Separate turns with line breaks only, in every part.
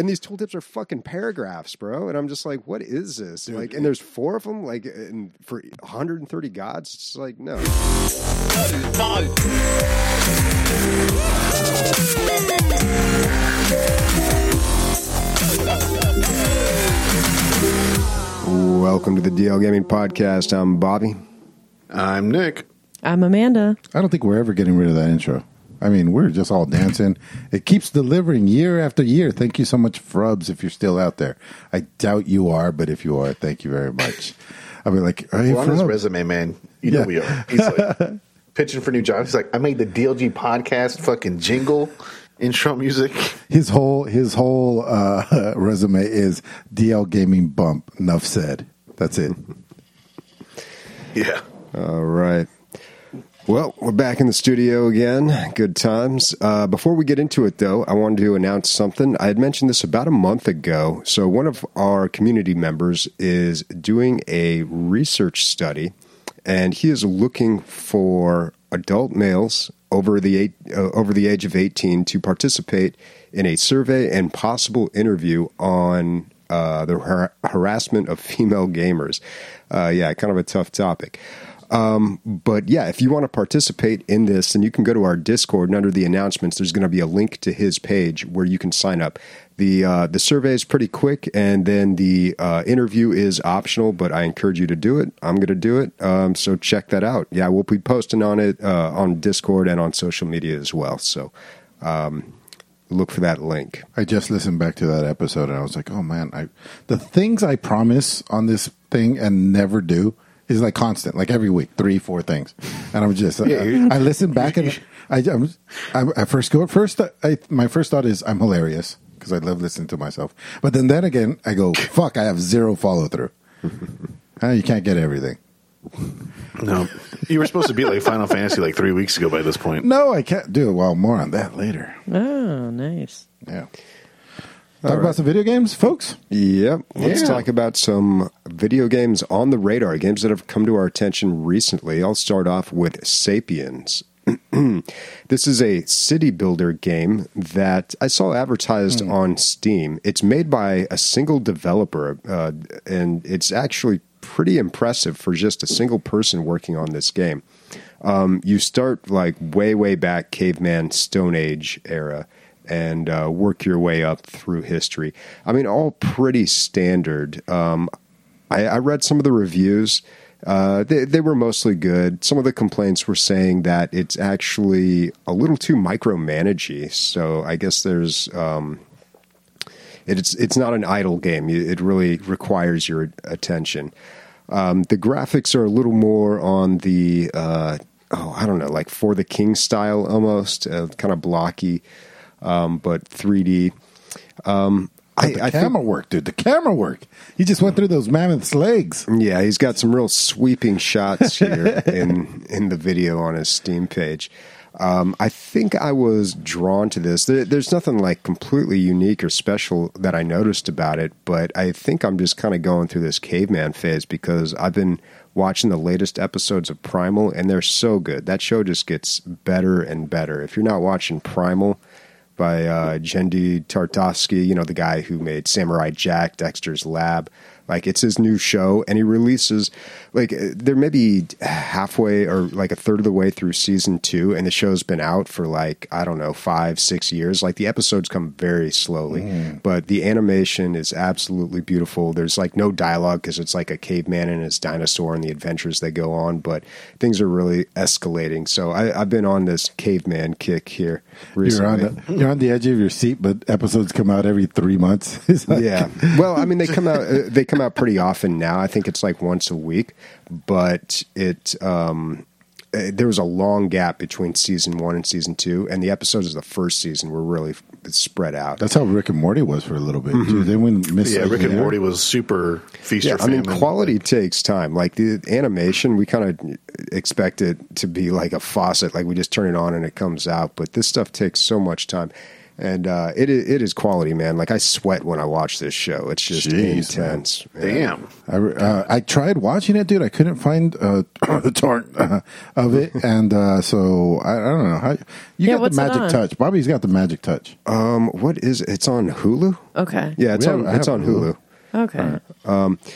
and these tooltips are fucking paragraphs, bro. And I'm just like, what is this? like, and there's four of them, like, and for 130 gods, it's like, no. Welcome to the DL Gaming Podcast. I'm Bobby.
I'm Nick.
I'm Amanda.
I don't think we're ever getting rid of that intro. I mean, we're just all dancing. It keeps delivering year after year. Thank you so much, Frubs, if you're still out there. I doubt you are, but if you are, thank you very much. I'll be like, hey,
Well, on his resume, man, you know
Yeah.
we are. He's like pitching for new jobs. He's like, I made the DLG podcast fucking jingle intro music.
His whole his whole uh, resume is DL Gaming Bump. Enough said. That's it.
Yeah.
All right. Well, we're back in the studio again. Good times. Uh, before we get into it, though, I wanted to announce something. I had mentioned this about a month ago. So, one of our community members is doing a research study, and he is looking for adult males over the eight, uh, over the age of eighteen to participate in a survey and possible interview on uh, the har- harassment of female gamers. Uh, yeah, kind of a tough topic. Um, but yeah, if you want to participate in this, then you can go to our Discord and under the announcements, there's going to be a link to his page where you can sign up. The uh, the survey is pretty quick, and then the uh, interview is optional. But I encourage you to do it. I'm going to do it. Um, so check that out. Yeah, we'll be posting on it uh, on Discord and on social media as well. So um, look for that link.
I just listened back to that episode and I was like, oh man, I the things I promise on this thing and never do is like constant, like every week, three, four things. And I'm just,
Yeah,
I, I listen back and I, I'm, I, I first go first. I my first thought is I'm hilarious because I love listening to myself. But then then again, I go, fuck, I have zero follow through. you can't get everything.
No. You were supposed to be like Final Fantasy like three weeks ago by this point.
No, I can't do it. Well, more on that later.
Oh, nice.
Yeah. Talk about some video games, folks.
Yep. Let's
Yeah.
talk about some video games on the radar, games that have come to our attention recently. I'll start off with Sapiens. this is a city builder game that I saw advertised on Steam. It's made by a single developer, uh, and it's actually pretty impressive for just a single person working on this game. Um, you start like way, way back, caveman, Stone Age era and uh, work your way up through history. I mean, all pretty standard. Um, I, I read some of the reviews. Uh, they, they were mostly good. Some of the complaints were saying that it's actually a little too micromanagey. So I guess there's um, it's it's not an idle game. It really requires your attention. Um, the graphics are a little more on the uh, oh I don't know like for the king style almost uh, kind of blocky, um, but 3D. Um, I,
the
I think-
camera work, dude. The camera work. He just went through those mammoth's legs.
Yeah, he's got some real sweeping shots here in in the video on his Steam page. Um, I think I was drawn to this. There, there's nothing like completely unique or special that I noticed about it, but I think I'm just kind of going through this caveman phase because I've been watching the latest episodes of Primal, and they're so good. That show just gets better and better. If you're not watching Primal, by uh, Genndy Tartakovsky, you know, the guy who made Samurai Jack, Dexter's Lab. Like, it's his new show, and he releases, like, uh, they're maybe halfway or like a third of the way through season two, and the show's been out for like, I don't know, five, six years. Like, the episodes come very slowly, but the animation is absolutely beautiful. There's like no dialogue because it's like a caveman and his dinosaur and the adventures they go on, but things are really escalating. So I, I've been on this caveman kick here
You're on the you're on the edge of your seat, but episodes come out every three months. Like-
yeah. Well, I mean, they come out. Uh, they come out pretty often now. I think it's like once a week, but it. Um, uh, there was a long gap between season one and season two, and the episodes of the first season were really spread out.
That's how Rick and Morty was for a little bit. too. Then when Miss
Yeah, Rick and
Yeah.
Morty was super feast
yeah,
or
I mean,
famine.
quality takes time. Like the animation, we kind of expect it to be like a faucet, like we just turn it on and it comes out. But this stuff takes so much time. And uh, it it is quality, man. Like I sweat when I watch this show. It's just
Jeez, man.
intense.
Damn.
I, uh, I tried watching it, dude. I couldn't find uh, the torrent uh, of it, and uh, so I, I don't know how you
Yeah,
got the magic touch. Bobby's got the magic touch.
Um, what is it's on Hulu?
Okay.
Yeah, it's
We
on it's on
Hulu.
Hulu.
Okay.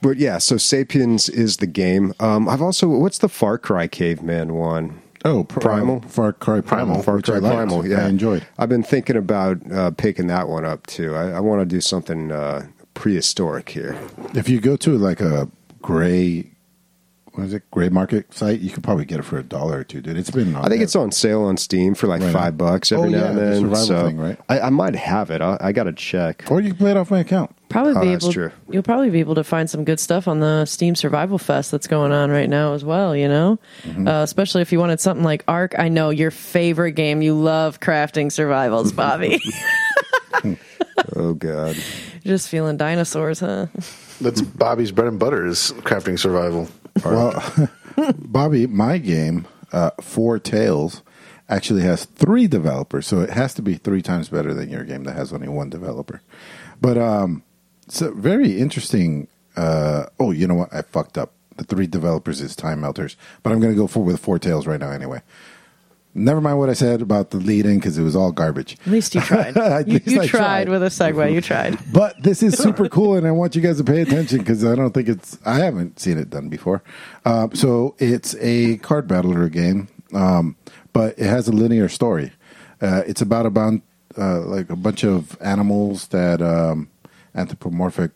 But yeah, so Sapiens is the game. Um, I've also what's the Far Cry Caveman one?
Oh, pr-
Primal?
Far Cry Primal,
Far Cry. Primal. Yeah,
I enjoyed.
I've been thinking about uh, picking that one up too. I, I want to do something uh, prehistoric here.
If you go to like a gray, what is it, gray market site, you could probably get it for a dollar or two, dude. It's been.
I think it's on sale on Steam for like
Right.
five bucks every
Oh,
now
yeah,
and
the
then.
survival
so
thing, right?
I, I might have it. I, I got to check.
Or you can play it off my account.
Probably
Oh,
be
that's
able.
true.
You'll probably be able to find some good stuff on the Steam Survival Fest that's going on right now as well. You know,
Mm-hmm.
uh, especially if you wanted something like Ark. I know your favorite game. You love crafting survivals, Bobby.
Oh god.
Just feeling dinosaurs, huh?
That's Bobby's bread and butter is crafting survival.
Well, Bobby, my game, uh, Foretales, actually has three developers, so it has to be three times better than your game that has only one developer. But um, it's a very interesting. Uh, oh, you know what? I fucked up. The three developers is Time Melters, but I'm going to go for with Foretales right now anyway. Never mind what I said about the lead in because it was all garbage.
At least you tried. You you tried,
tried.
with a segue. You tried.
But this is super cool, and I want you guys to pay attention because I don't think it's. I haven't seen it done before. Um, so it's a card battler game, um, but it has a linear story. Uh, it's about about uh, like a bunch of animals that um, anthropomorphic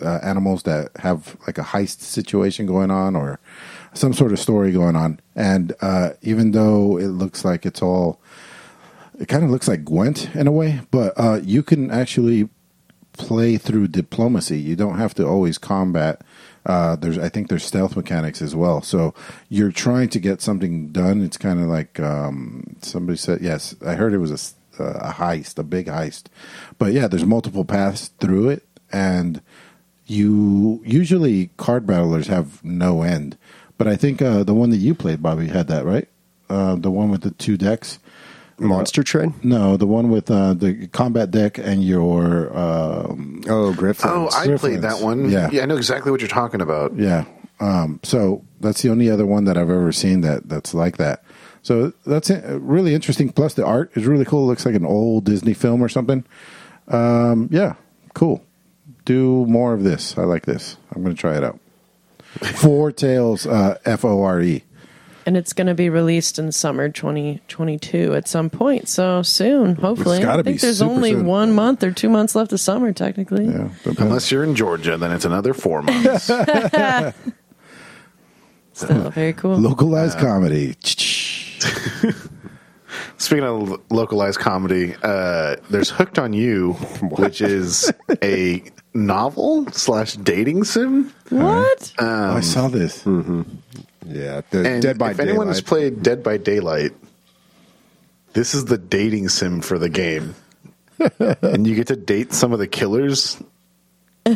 uh, animals that have like a heist situation going on or some sort of story going on. And uh, even though it looks like it's all it kind of looks like Gwent in a way, but uh, you can actually play through diplomacy. You don't have to always combat. Uh, there's, I think, there's stealth mechanics as well. So you're trying to get something done. It's kind of like um, somebody said. Yes, I heard it was a, a heist, a big heist. But yeah, there's multiple paths through it, and you usually card battlers have no end. But I think uh, the one that you played, Bobby, had that right. Uh, the one with the two decks.
Monster Train?
No, the one with uh, the combat deck and your um,
Oh, Griftlands.
Oh, I
Griftlands.
played that one.
Yeah.
yeah, I know exactly what you're talking about.
yeah. Um, so that's the only other one that I've ever seen that that's like that. So that's really interesting. Plus, the art is really cool. It looks like an old Disney film or something. Um, yeah, cool. Do more of this. I like this. I'm going to try it out. Foretales, uh, F O R E.
And it's going to be released in summer 2022 at some point. So soon, hopefully.
gotta
I think
be
there's
super
only
soon.
one month or two months left of summer, technically.
Yeah, but-
Unless you're in Georgia, then it's another four months.
Still very cool.
localized comedy.
Speaking of localized comedy, uh, there's Hooked on You, which is a novel slash dating sim.
What?
oh, I saw this.
Yeah, the
And
Dead by
if anyone has played Dead by Daylight, this is the dating sim for the game, and you get to date some of the killers.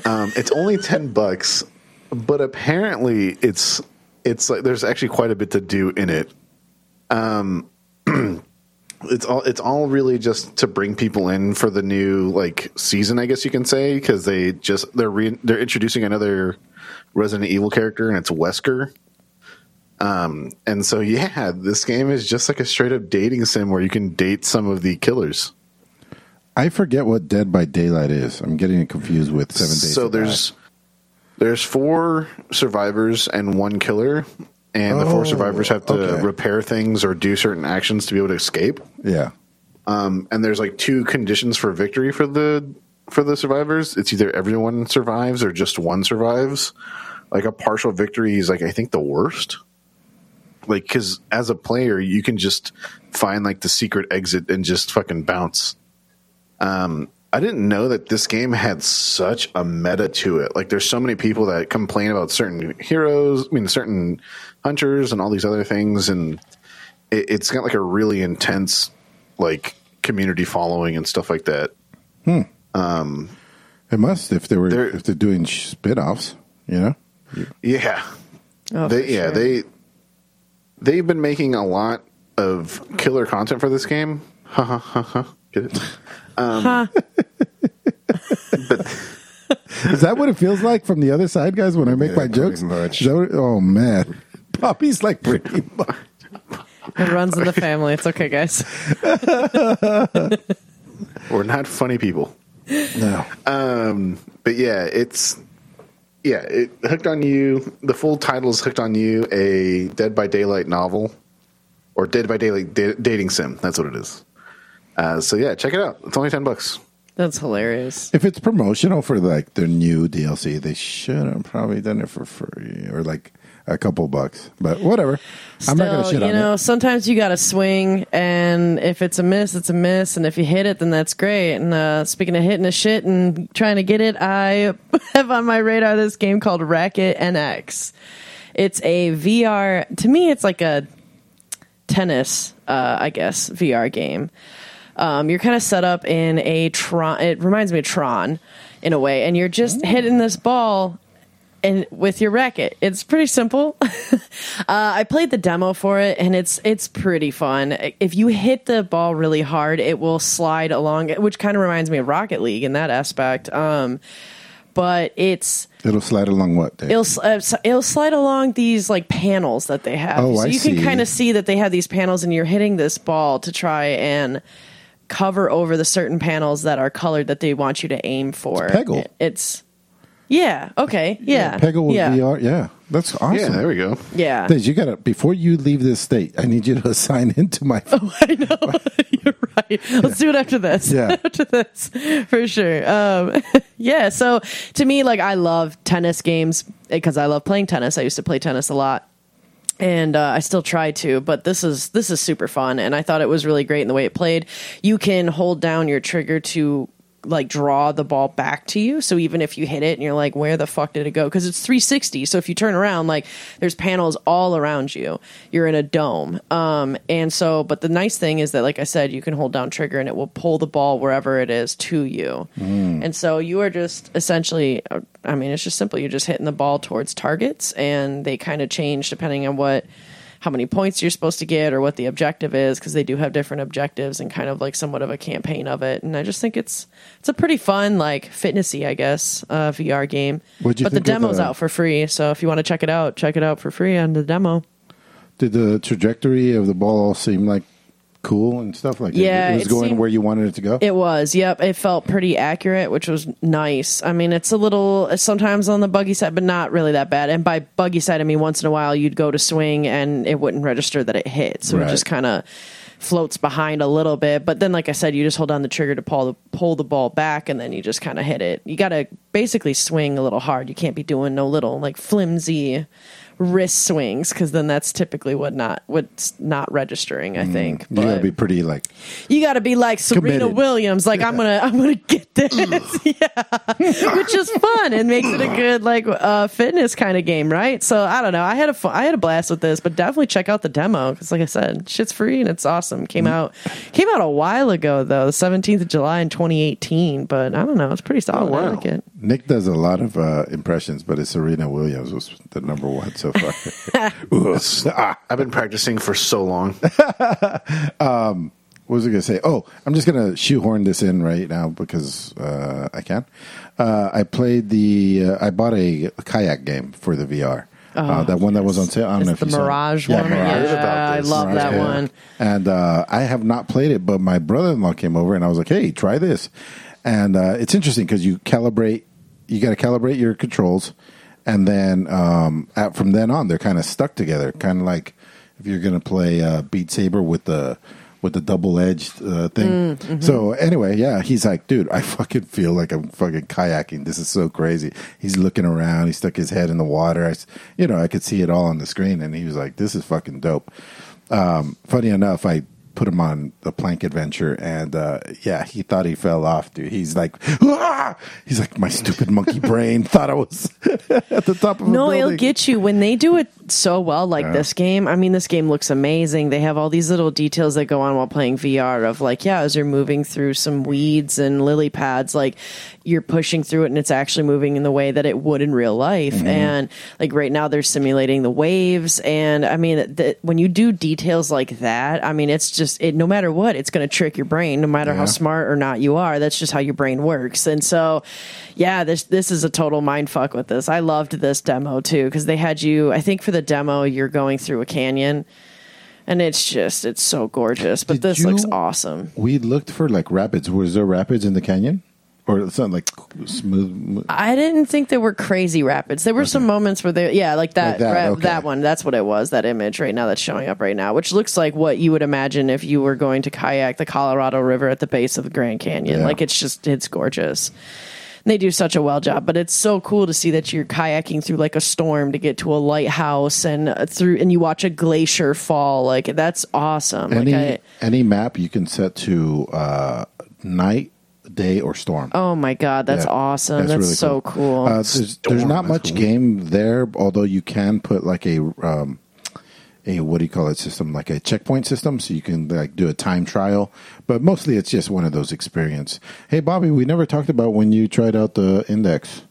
Um, it's only ten bucks, but apparently it's it's like there's actually quite a bit to do in it. Um, it's all it's all really just to bring people in for the new like season, I guess you can say, because they just they're re- they're introducing another Resident Evil character, and it's Wesker. Um, and so yeah, this game is just like a straight up dating sim where you can date some of the killers.
I forget what Dead by Daylight is. I'm getting it confused with Seven Days.
so there's there's four survivors and one killer, and the four survivors have to
okay.
repair things or do certain actions to be able to escape.
yeah.
Um, and there's like two conditions for victory for the for the survivors. It's either everyone survives or just one survives. Like a partial victory is like I think the worst. Like because as a player, you can just find like the secret exit and just fucking bounce. Um, I didn't know that this game had such a meta to it. Like, there's so many people that complain about certain heroes, I mean, certain hunters and all these other things, and it, it's got like a really intense, like, community following and stuff like that.
It must if they were
They're-
if they're doing sh- spin-offs, you know.
Yeah,
Oh,
they, yeah,
sure.
they they've been making a lot of killer content for this game. Ha ha ha ha. Get it?
Um, Huh.
Is that what it feels like from the other side, guys? When I make
Yeah,
my jokes,
much.
That what- oh man, Poppy's like pretty much.
It runs in the family. It's okay, guys.
We're not funny people.
No.
Um, but yeah, it's yeah, it hooked on you. The full title is hooked on you, a Dead by Daylight novel, or Dead by Daylight da- dating sim. That's what it is. Uh, so yeah, check it out. It's only ten bucks.
That's hilarious.
If it's promotional for like their new DLC, they should have probably done it for free or like a couple bucks. But whatever. I'm not gonna
Still,
shit
you
on
know,
it.
sometimes you got to swing, and if it's a miss, it's a miss, and if you hit it, then that's great. And uh, speaking of hitting a shit and trying to get it, I have on my radar this game called Racket NX. It's a VR. To me, it's like a tennis, uh, I guess, VR game. Um, you're kind of set up in a Tron. It reminds me of Tron in a way, and you're just hitting this ball and with your racket. It's pretty simple. uh, I played the demo for it, and it's it's pretty fun. If you hit the ball really hard, it will slide along, which kind of reminds me of Rocket League in that aspect. Um, but it's
It'll slide along what? Dave?
it'll uh, it'll slide along these like panels that they have.
Oh,
so
I
you can kind of see that they have these panels, and you're hitting this ball to try and cover over the certain panels that are colored that they want you to aim for.
Peggle.
It- It's yeah, okay, yeah,
Peggle with
yeah,
our. Yeah, that's awesome.
Yeah, there we go.
yeah.
Days, you gotta before you leave this state. I need you to sign into my. Phone. Oh, I know.
You're right. Let's do it after this.
Yeah.
after this, for sure. Um, yeah. So to me, like, I love tennis games because I love playing tennis. I used to play tennis a lot. And uh, I still try to, but this is this is super fun, and I thought it was really great in the way it played. You can hold down your trigger to like draw the ball back to you. So even if you hit it and you're like, where the fuck did it go? Because it's 360. So if you turn around, like there's panels all around you. You're in a dome. Um, and so, but the nice thing is that, like I said, you can hold down trigger and it will pull the ball wherever it is to you. And so you are just essentially, uh, I mean, it's just simple. You're just hitting the ball towards targets, and they kind of change depending on what how many points you're supposed to get or what the objective is because they do have different objectives and kind of like somewhat of a campaign of it. And i just think it's it's a pretty fun like fitnessy i guess uh, vr game. But the demo's
the-
out for free so if you want to check it out check it out for free on the demo.
Did the trajectory of the ball seem like cool and stuff like?
Yeah,
it, it was
it
going
seemed-
where you wanted it to go.
It was, yep. It felt pretty accurate, which was nice. I mean, it's a little sometimes on the buggy side, but not really that bad. And by buggy side, I mean once in a while you'd go to swing and it wouldn't register that it hit, so
Right.
it just kind of floats behind a little bit. But then, like I said, you just hold down the trigger to pull the pull the ball back, and then you just kind of hit it. You got to basically swing a little hard. You can't be doing no little like flimsy wrist swings because then that's typically what not what's not registering. I think
you gotta be pretty like
you got to be like Serena
Committed.
Williams. Like I'm gonna, I'm gonna get this. yeah, which is fun and makes it a good like uh, fitness kind of game, right? So I don't know. I had a, fu- I had a blast with this, but definitely check out the demo because, like I said, shit's free and it's awesome. Came out, came out a while ago though, the 17th of July in 2018. But I don't know, it's pretty solid. I
wow.
like it.
Nick does a lot of uh, impressions, but it's Serena Williams was the number one so far. Ooh, ah.
I've been practicing for so long.
what was I going to say? Oh, I'm just going to shoehorn this in right now because uh, I can. Uh, I played the. Uh, I bought a kayak game for the VR. uh, that one that was on sale. I don't
Is
know if
the
you saw it.
Mirage
Yeah,
one?
Mirage.
Yeah, I love that
Yeah.
one.
And uh, I have not played it, but my brother-in-law came over and I was like, "Hey, try this." And uh, it's interesting because you calibrate, you got to calibrate your controls, and then um, at, from then on, they're kind of stuck together, kind of like if you're going to play uh, Beat Saber with the with the double edged uh, thing. So anyway, yeah, he's like, dude, I fucking feel like I'm fucking kayaking. This is so crazy. He's looking around. He stuck his head in the water. I, you know, I could see it all on the screen, and he was like, this is fucking dope. Um, funny enough, I put him on the plank adventure, and uh, yeah, he thought he fell off, dude. He's like, "Ah!" he's like, my stupid monkey brain thought I was at the top of
No, it'll get you when they do it. so well like this game. I mean, this game looks amazing. They have all these little details that go on while playing VR of like, yeah, as you're moving through some weeds and lily pads, like you're pushing through it and it's actually moving in the way that it would in real life.
Mm-hmm.
And like right now, they're simulating the waves. And I mean, the, when you do details like that, I mean, it's just it. No matter what, it's going to trick your brain. No matter how smart or not you are, that's just how your brain works. And so, yeah, this this is a total mind fuck with this. I loved this demo too because they had you. I think for the demo, you're going through a canyon. And it's just, it's so gorgeous. But
Did
this looks awesome.
We looked for like rapids. Was there rapids in the canyon, or something like smooth?
I didn't think there were crazy rapids. There were some moments where they, yeah, like that,
Like that, okay.
that one. That's what it was. That image right now that's showing up right now, which looks like what you would imagine if you were going to kayak the Colorado River at the base of the Grand Canyon.
Yeah.
Like it's just, it's gorgeous. And they do such a well job, but it's so cool to see that you're kayaking through like a storm to get to a lighthouse and through, and you watch a glacier fall. Like that's awesome.
Any
like I,
any map you can set to uh, night, day, or storm.
oh my god, that's
Yeah.
awesome. That's,
really
so cool.
Uh, there's, there's not
that's
much
cool.
game there, although you can put like a um, a what do you call it system, like a checkpoint system, so you can like do a time trial. But mostly, it's just one of those experience. Hey, Bobby, we never talked about when you tried out the index.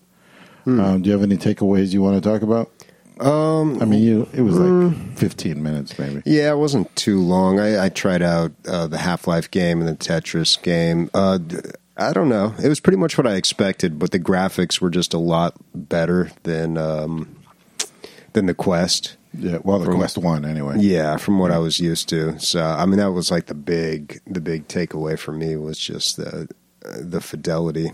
Hmm.
Um, do you have any takeaways you want to talk about? Um, I mean, you it was
hmm.
like 15 minutes, maybe.
Yeah, it wasn't too long. I, I tried out uh, the Half Life game and the Tetris game. Uh, d- I don't know. It was pretty much what I expected, but the graphics were just a lot better than um, than the Quest.
Yeah, well, the Quest One, anyway.
Yeah, from what I was used to. So I mean, that was like the big the big takeaway for me was just the the fidelity.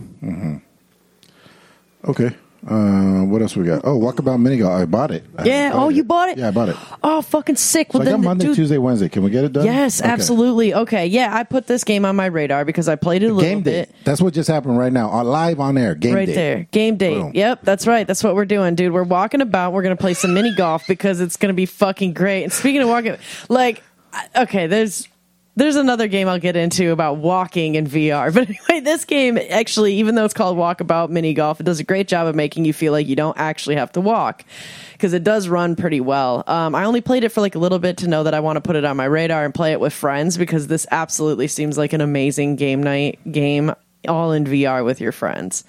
Okay. Uh, what else we got? Oh, Walkabout Mini Golf. I bought it. I
Yeah. Oh, you bought it?
Yeah, I bought it.
oh, fucking sick.
So
Well,
I got
then,
Monday,
dude,
Tuesday, Wednesday. Can we get it done?
Yes,
Okay.
absolutely. Okay, yeah, I put this game on my radar because I played it a little
Game
bit.
That's what just happened right now. On live on air. Game
right
date.
there, game date.
Boom.
Yep, that's right. That's what we're doing, dude. We're walking about. We're gonna play some mini golf because it's gonna be fucking great. And speaking of walking, like, okay, there's there's another game I'll get into about walking in VR. But anyway, this game actually, even though it's called Walkabout Mini Golf, it does a great job of making you feel like you don't actually have to walk because it does run pretty well. Um, I only played it for like a little bit to know that I want to put it on my radar and play it with friends because this absolutely seems like an amazing game night game, all in VR with your friends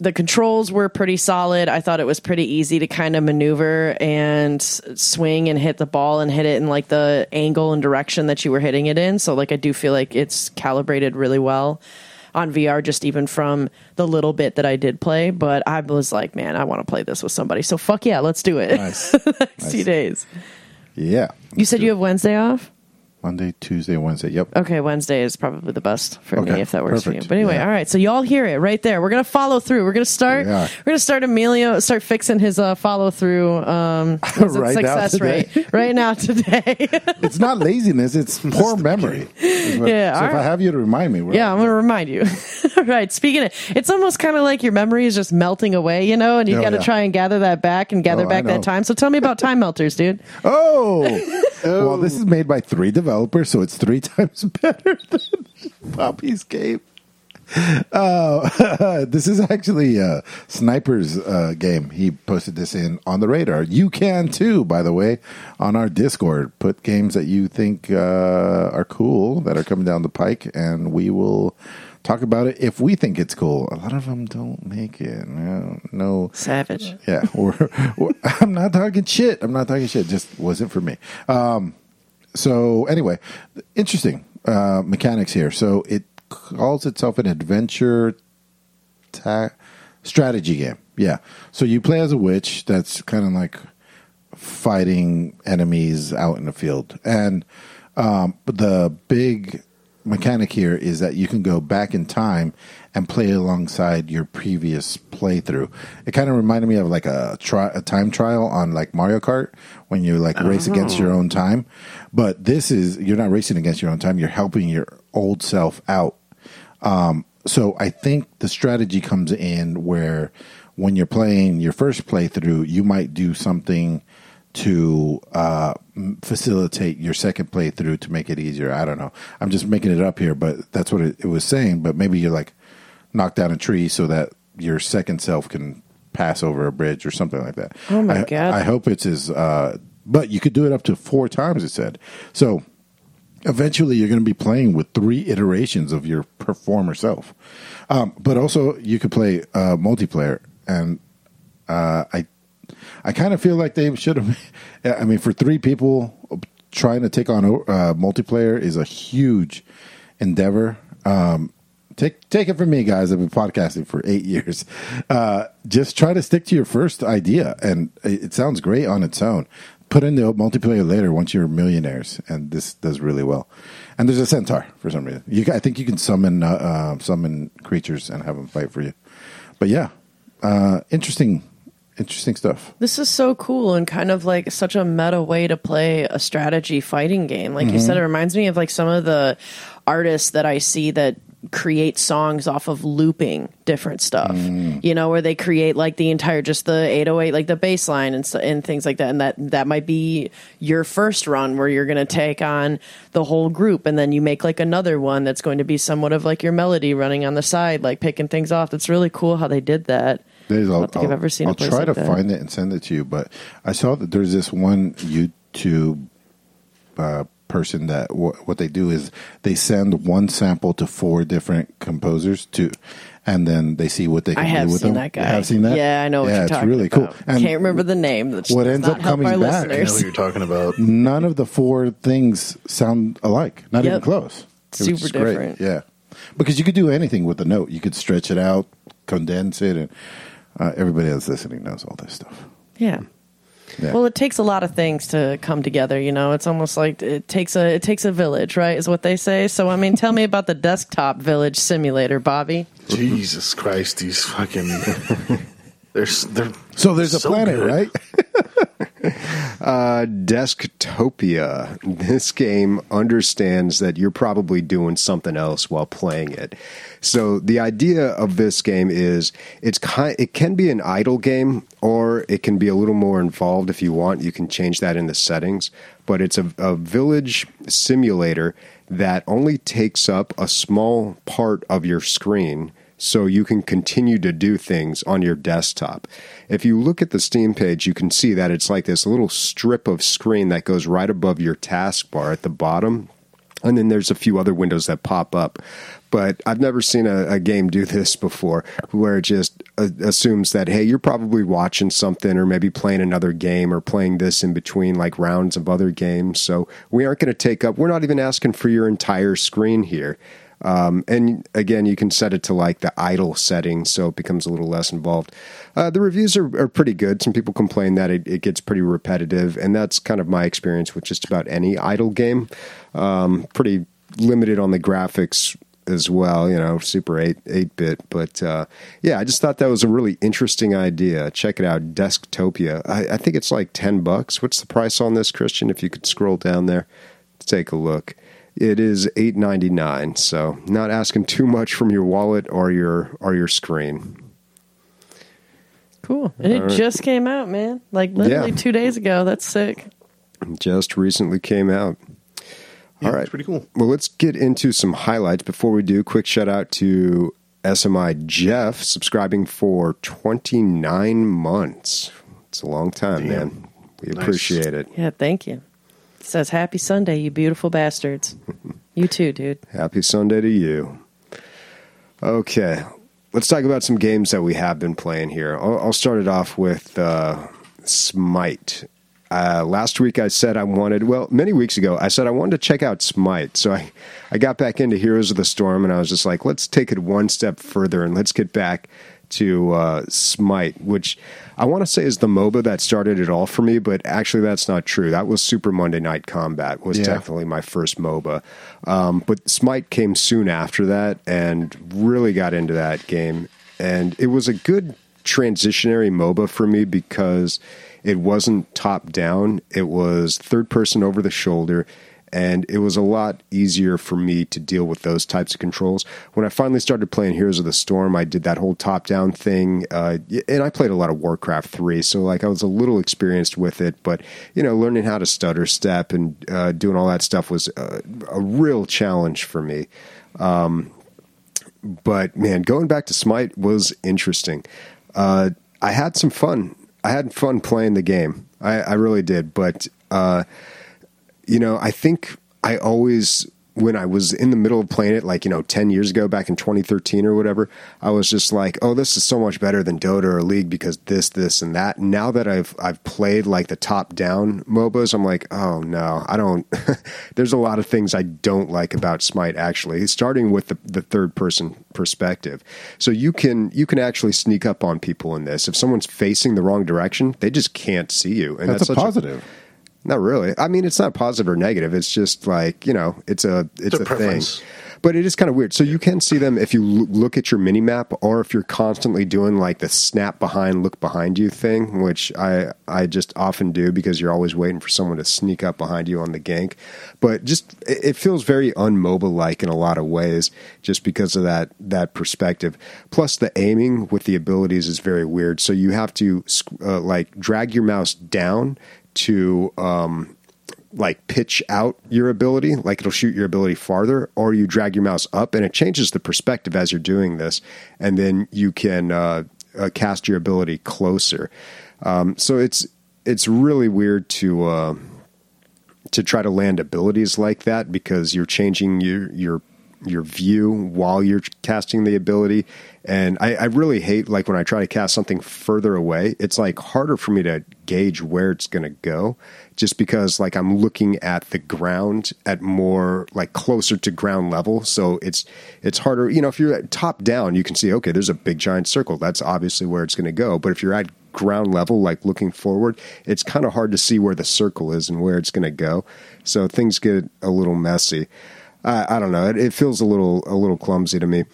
the controls were pretty solid. I thought it was pretty easy to kind of maneuver and swing and hit the ball and hit it in like the angle and direction that you were hitting it in. So like I do feel like it's calibrated really well on VR just even from the little bit that I did play, but I was like, man, I want to play this with somebody. So fuck yeah, let's do it.
Nice.
Next few days.
Yeah.
You said you have Wednesday off?
Monday, Tuesday, Wednesday. Yep.
Okay, Wednesday is probably the best for me if that works for you. But anyway,
Yeah.
all right. So y'all hear it right there. We're gonna follow through. We're gonna start.
We are.
We're gonna start Emilio start fixing his uh, follow through um,
Right now,
success
today.
rate right now today.
It's not laziness. It's poor memory. What-
Yeah,
So
all
if I have you to remind me, we're
yeah, I'm gonna remind you. right. Speaking of, it's almost kind of like your memory is just melting away, you know, and you
Oh,
got to
yeah.
try and gather that back and gather
Oh,
back that time. So tell me about time melters, dude.
Oh. Well, this is made by three developers, so it's three times better than Poppy's game. Uh, this is actually a Sniper's uh, game. He posted this in on the radar. You can too, by the way, on our Discord. Put games that you think uh, are cool that are coming down the pike, and we will talk about it if we think it's cool. A lot of them don't make it. No, no
Savage.
yeah, or, or- I'm not talking shit. I'm not talking shit. Just wasn't for me. Um, so anyway, interesting uh, mechanics here. So it calls itself an adventure ta- strategy game. Yeah. So you play as a witch. That's kind of like fighting enemies out in the field. And um, the big mechanic here is that you can go back in time and play alongside your previous playthrough. It kind of reminded me of like a, tri- a time trial on like Mario Kart when you like race against your own time. But this is you're not racing against your own time. You're helping your old self out um, so I think the strategy comes in where when you're playing your first playthrough, you might do something to uh, facilitate your second playthrough to make it easier. I don't know. I'm just making it up here, but that's what it, it was saying. But maybe you're like knock down a tree so that your second self can pass over a bridge or something like that.
Oh my
I,
God.
I hope it's as, uh, but you could do it up to four times. It said so. Eventually, you're going to be playing with three iterations of your performer self, um, but also you could play uh, multiplayer. And uh, I, I kind of feel like they should have. I mean, for three people, trying to take on uh, multiplayer is a huge endeavor. Um, take take it from me, guys. I've been podcasting for eight years. Uh, just try to stick to your first idea, and it, it sounds great on its own. Put in the multiplayer later once you're millionaires, and this does really well. And there's a centaur for some reason. You, I think you can summon uh, uh, summon creatures and have them fight for you. But yeah, uh, interesting, interesting stuff.
This is so cool and kind of like such a meta way to play a strategy fighting game. Like you said, mm-hmm. it reminds me of like some of the artists that I see that create songs off of looping different stuff. Mm. You know, where they create like the entire just the 808 like the bass line and and things like that and that that might be your first run where you're going to take on the whole group and then you make like another one that's going to be somewhat of like your melody running on the side like picking things off. It's really cool how they did that.
There's,
I
I'll,
don't think I've ever seen a
I'll
place
try
like
to
that.
find it and send it to you, but I saw that there's this one YouTube uh, person that w- what they do is they send one sample to four different composers to, and then they see what they can
I have
do with
seen
them.
that guy.
You have seen that?
Yeah, I know what
yeah,
you're
it's
talking
really
about.
cool. And
Can't remember the name. That
what ends
not
up coming
our
back-
I know
listeners.
who you're talking about.
none of the four things sound alike. Not even close. It
Super
just great.
different.
Yeah, because you could do anything with a note. You could stretch it out, condense it, and uh, everybody that's listening knows all this stuff.
Yeah.
Yeah.
Well, it takes a lot of things to come together. You know, it's almost like it takes a it takes a village, right? Is what they say. So, I mean, tell me about the desktop village simulator, Bobby.
Jesus Christ, these fucking. They're
so there's a
so
planet,
good.
right?
Uh, Desktopia. This game understands that you're probably doing something else while playing it. So the idea of this game is it's kind. It can be an idle game, or it can be a little more involved if you want. You can change that in the settings. But it's a, a village simulator that only takes up a small part of your screen so you can continue to do things on your desktop. If you look at the Steam page, you can see that it's like this little strip of screen that goes right above your taskbar at the bottom. And then there's a few other windows that pop up. But I've never seen a, a game do this before where it just uh, assumes that, hey, you're probably watching something or maybe playing another game or playing this in between like rounds of other games. So we aren't going to take up, we're not even asking for your entire screen here. Um, and again, you can set it to like the idle setting, so it becomes a little less involved. Uh, the reviews are, are pretty good. Some people complain that it, it gets pretty repetitive, and that's kind of my experience with just about any idle game. Um, pretty limited on the graphics as well, you know, Super 8 8 bit. But uh, yeah, I just thought that was a really interesting idea. Check it out, Desktopia. I, I think it's like 10 bucks. What's the price on this, Christian? If you could scroll down there, to take a look. It is eight ninety nine, so not asking too much from your wallet or your or your screen.
Cool. And it just came out, man. Like literally
Yeah.
two days ago. That's sick.
Just recently came out. All right,
it's pretty cool.
Well, let's get into some highlights. Before we do, quick shout out to SMI Jeff subscribing for twenty nine months. It's a long time,
Damn.
man. We
Nice.
appreciate it.
Yeah, thank you. Says, Happy Sunday, you beautiful bastards. you too, dude.
Happy Sunday to you. Okay, let's talk about some games that we have been playing here. I'll, I'll start it off with uh, Smite. Uh, last week I said I wanted, well, many weeks ago, I said I wanted to check out Smite. So I, I got back into Heroes of the Storm and I was just like, let's take it one step further and let's get back to uh, Smite, which I want to say is the MOBA that started it all for me, but actually that's not true. That was Super Monday Night Combat was
Yeah.
definitely my first MOBA. Um, but Smite came soon after that and really got into that game. And it was a good transitionary MOBA for me because it wasn't top down, it was third person over the shoulder. And it was a lot easier for me to deal with those types of controls. When I finally started playing Heroes of the Storm, I did that whole top down thing. Uh, and I played a lot of Warcraft 3, so like I was a little experienced with it. But, you know, learning how to stutter step and uh, doing all that stuff was uh, a real challenge for me but man, going back to Smite was interesting. Uh, I had some fun. I had fun playing the game. I, I really did. But uh, you know, I think I always when I was in the middle of playing it, like, you know, 10 years ago, back in 2013 or whatever, I was just like, oh, this is so much better than Dota or League because this, this, and that. Now that I've, I've played like the top down MOBAs, I'm like, oh no, I don't, there's a lot of things I don't like about Smite actually, starting with the, the third person perspective. So you can, you can actually sneak up on people in this. If someone's facing the wrong direction, they just can't see you. And
That's,
that's,
a
such
positive.
Not really. I mean, it's not positive or negative. It's just like you know, it's a it's,
It's a
a, thing. But it is kind of weird. So you can see them if you l- look at your mini map, or if you're constantly doing like the snap behind, look behind you thing, which I I just often do because you're always waiting for someone to sneak up behind you on the gank. But just it it feels very unmobile like in a lot of ways, just because of that that perspective. Plus, the aiming with the abilities is very weird. So you have to uh, like drag your mouse down to um, like pitch out your ability, like it'll shoot your ability farther, or you drag your mouse up and it changes the perspective as you're doing this, and then you can uh, uh, cast your ability closer. Um, so it's it's really weird to uh, to try to land abilities like that because you're changing your your your view while you're casting the ability. And I, I really hate like when I try to cast something further away, it's like harder for me to gauge where it's going to go just because like I'm looking at the ground at more like closer to ground level. So it's, it's harder, you know, if you're at top down, you can see, okay, there's a big giant circle. That's obviously where it's going to go. But if you're at ground level, like looking forward, it's kind of hard to see where the circle is and where it's going to go. So things get a little messy. I, I don't know. It, it feels a little a little clumsy to me.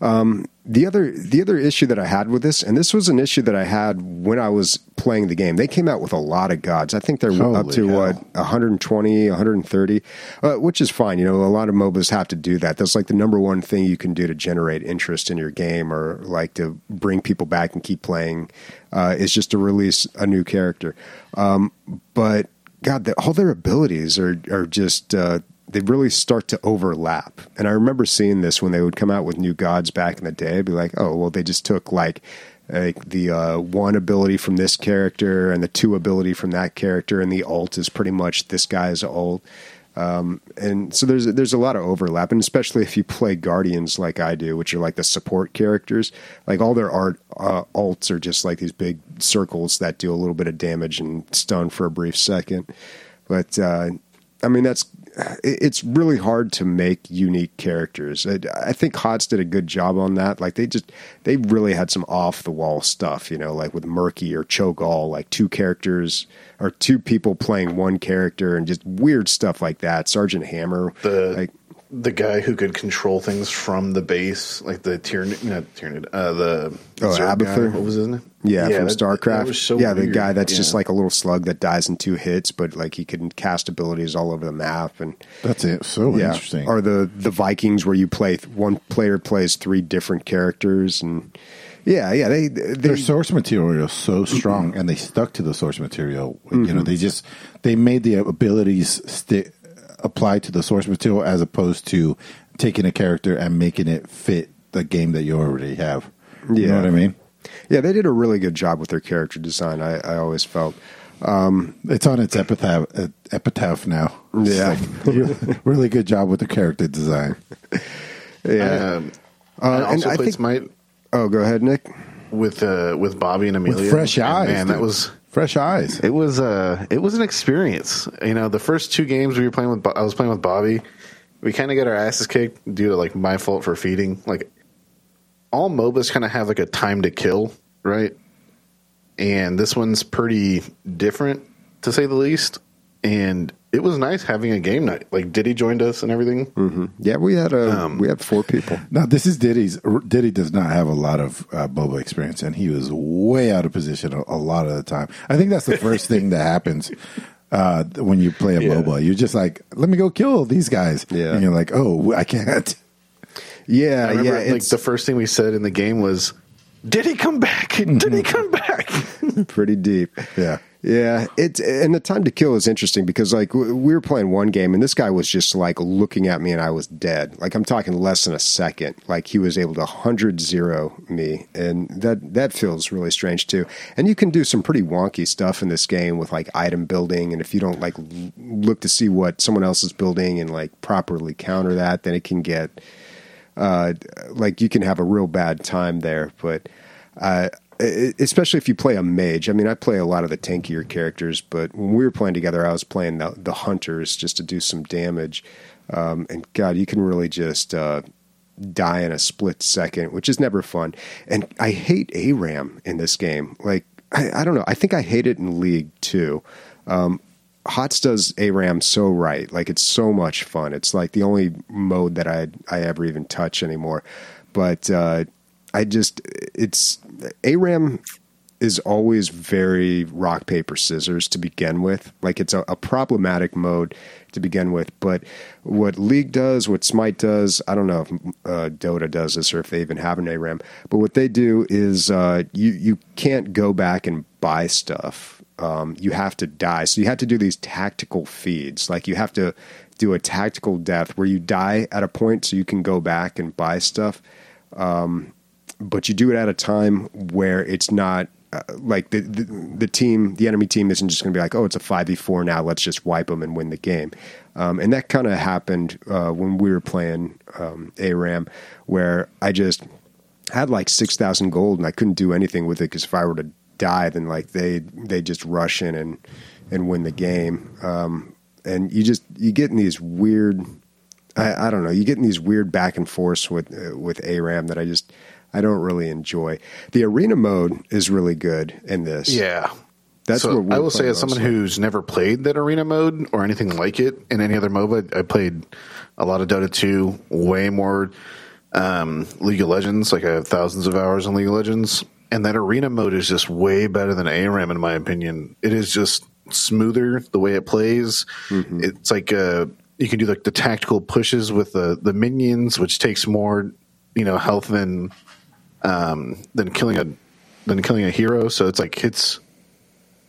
Um, the other the other issue that I had with this, and this was an issue that I had when I was playing the game. They came out with a lot of gods. I think they're up to
hell.
what 120, 130, uh, which is fine. You know, a lot of MOBAs have to do that. That's like the number one thing you can do to generate interest in your game, or like to bring people back and keep playing. Uh, is just to release a new character. Um, but God, the, all their abilities are are just. Uh, they really start to overlap. And I remember seeing this when they would come out with new gods back in the day. I'd be like, oh, well, they just took like, like the uh, one ability from this character and the two ability from that character, and the alt is pretty much this guy's alt. Um, and so there's there's a lot of overlap, and especially if you play guardians like I do, which are like the support characters. Like all their art uh, alts are just like these big circles that do a little bit of damage and stun for a brief second. But uh, I mean, that's it's really hard to make unique characters. I, I think HOTS did a good job on that. Like they just they really had some off the wall stuff, you know, like with Murky or Cho'Gall, like two characters or two people playing one character and just weird stuff like that. Sergeant Hammer,
The
like
the guy who could control things from the base, like the Tyranid, not Tyranid, uh, the
Oh, Abathur?
What was his name?
Yeah, from
that-
StarCraft.
that was so
yeah, the
weird.
guy that's just like a little slug that dies in two hits, but like he can cast abilities all over the map and
That's it. So
yeah,
interesting.
or the the Vikings where you play one player plays three different characters and yeah, yeah, they they
their source material is so strong, and they stuck to the source material. You know, mm-hmm. they just they made the abilities sti- apply to the source material as opposed to taking a character and making it fit the game that you already have. You
Yeah.
know what I mean?
Yeah they did a really good job with their character design. I, I always felt.
It's on its epitaph uh, epitaph now. It's
Yeah.
like, really good job with the character design.
Yeah.
Um,
Uh,
I
and
also
I think-
Smite
oh, go ahead, Nick.
with uh, with Bobby and Amelia
With fresh
And
eyes,
Man, that was
fresh eyes.
it was uh it was an experience. You know, the first two games we were playing with, I was playing with Bobby. We kind of got our asses kicked due to like my fault for feeding. Like all MOBAs kind of have like a time to kill, right? And this one's pretty different to say the least. And it was nice having a game night. Like Diddy joined us and everything.
Yeah, we had a
Um,
we had four people.
Now this is Diddy's. Diddy does not have a lot of uh, MOBA experience, and he was way out of position a, a lot of the time. I think that's the first thing that happens uh, when you play a
Yeah.
MOBA. You're just like, let me go kill these guys,
Yeah.
and you're like, oh, I can't.
Yeah, yeah,
like
it's
the first thing we said in the game was, "Did he come back? Did he mhm. come back?"
pretty deep.
Yeah.
Yeah, it and the time to kill is interesting because like we were playing one game and this guy was just like looking at me and I was dead. Like I'm talking less than a second. Like he was able to hundred zero me, and that that feels really strange too. And you can do some pretty wonky stuff in this game with like item building, and if you don't like look to see what someone else is building and like properly counter that, then it can get uh, like you can have a real bad time there. But uh, especially if you play a mage. I mean, I play a lot of the tankier characters, but when we were playing together, I was playing the, the hunters just to do some damage. Um, and God, you can really just uh, die in a split second, which is never fun. And I hate ARAM in this game. Like, I, I don't know. I think I hate it in League too. Um, HOTS does ARAM so right. Like it's so much fun. It's like the only mode that I I ever even touch anymore. But uh, I just it's ARAM is always very rock paper scissors to begin with. Like it's a, a problematic mode to begin with. But what League does, what Smite does, I don't know if uh, Dota does this or if they even have an ARAM. But what they do is uh, you you can't go back and buy stuff um, you have to die. So you have to do these tactical feeds. Like you have to do a tactical death where you die at a point so you can go back and buy stuff. Um, but you do it at a time where it's not uh, like the, the the team, the enemy team isn't just going to be like, oh, it's a five v four now. Let's just wipe them and win the game. Um, and that kind of happened uh, when we were playing um, ARAM, where I just had like six thousand gold and I couldn't do anything with it because if I were to die, then like they they just rush in and and win the game. Um, and you just you get in these weird, I, I don't know, you get in these weird back and forths with uh, with ARAM that I just I don't really enjoy. The arena mode is really good in this.
Yeah.
That's
so
what we're
I will say, as someone who's never played that arena mode or anything like it in any other MOBA, I played a lot of Dota 2, way more um, League of Legends. Like I have thousands of hours in League of Legends, and that arena mode is just way better than ARAM in my opinion. It is just smoother the way it plays.
Mm-hmm.
It's like uh, you can do like the tactical pushes with the the minions, which takes more you know health than um, than killing a than killing a hero. So it's like it's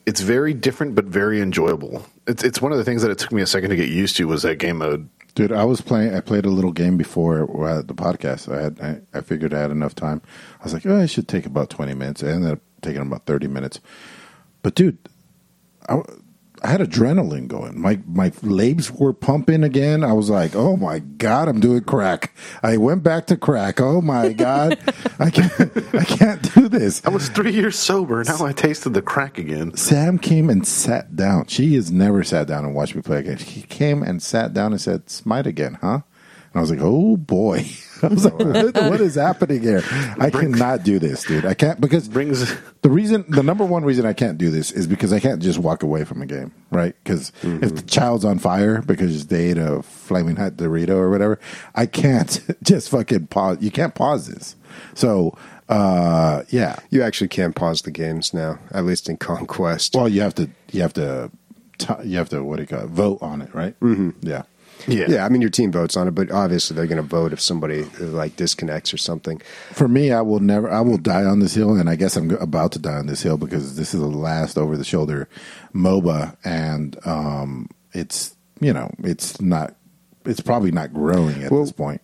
it's very different but very enjoyable. It's it's one of the things that it took me a second to get used to was that game mode.
Dude, I was playing. I played a little game before uh, the podcast. I had. I, I figured I had enough time. I was like, oh, I should take about twenty minutes. I ended up taking about thirty minutes. But dude, I, I had adrenaline going. My my legs were pumping again. I was like, oh my god, I'm doing crack. I went back to crack. Oh my god, I can't. I can't do this.
I was three years sober. Now I tasted the crack again.
Sam came and sat down. She has never sat down and watched me play again. He came and sat down and said, "Smite again, huh?" And I was like, "Oh boy!" I was like, what, "What is happening here? I cannot do this, dude. I can't because
Brings
the reason, the number one reason I can't do this is because I can't just walk away from a game, right? Because if the child's on fire because they ate a flaming hot Dorito or whatever, I can't just fucking pause. You can't pause this. So, uh, yeah.
You actually can't pause the games now, at least in Conquest.
Well, you have to, you have to, you have to, what do you call it? Vote on it, right? Mm-hmm. Yeah.
Yeah.
yeah, I mean your team votes on it, but obviously they're going to vote if somebody like disconnects or something.
For me, I will never, I will die on this hill, and I guess I'm about to die on this hill because this is the last over the shoulder MOBA, and um, it's, you know, it's not, it's probably not growing at
Well,
this point.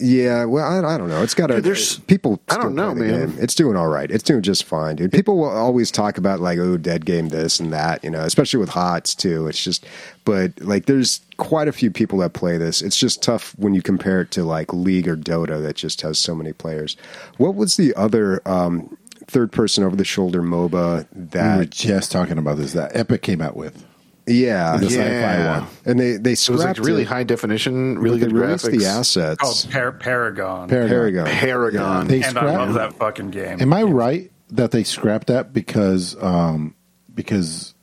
Yeah, well, I, I don't know. It's got to.
Dude, there's-
people.
I don't know, man.
game. It's doing all right. It's doing just fine, dude. People will always talk about like, oh, dead game this and that, you know, especially with HOTS too. It's just, but like, there's quite a few people that play this. It's just tough when you compare it to like League or Dota that just has so many players. What was the other um, third person over the shoulder MOBA that
we were just talking about this that Epic came out with.
Yeah,
The sci-fi
Yeah.
one.
and they they
It was like
scrapped
really
it,
high definition, really
but
good graphics.
the assets.
called Par- Paragon.
Paragon.
Paragon.
They
and I love that fucking game.
Am I right that they scrapped that because um because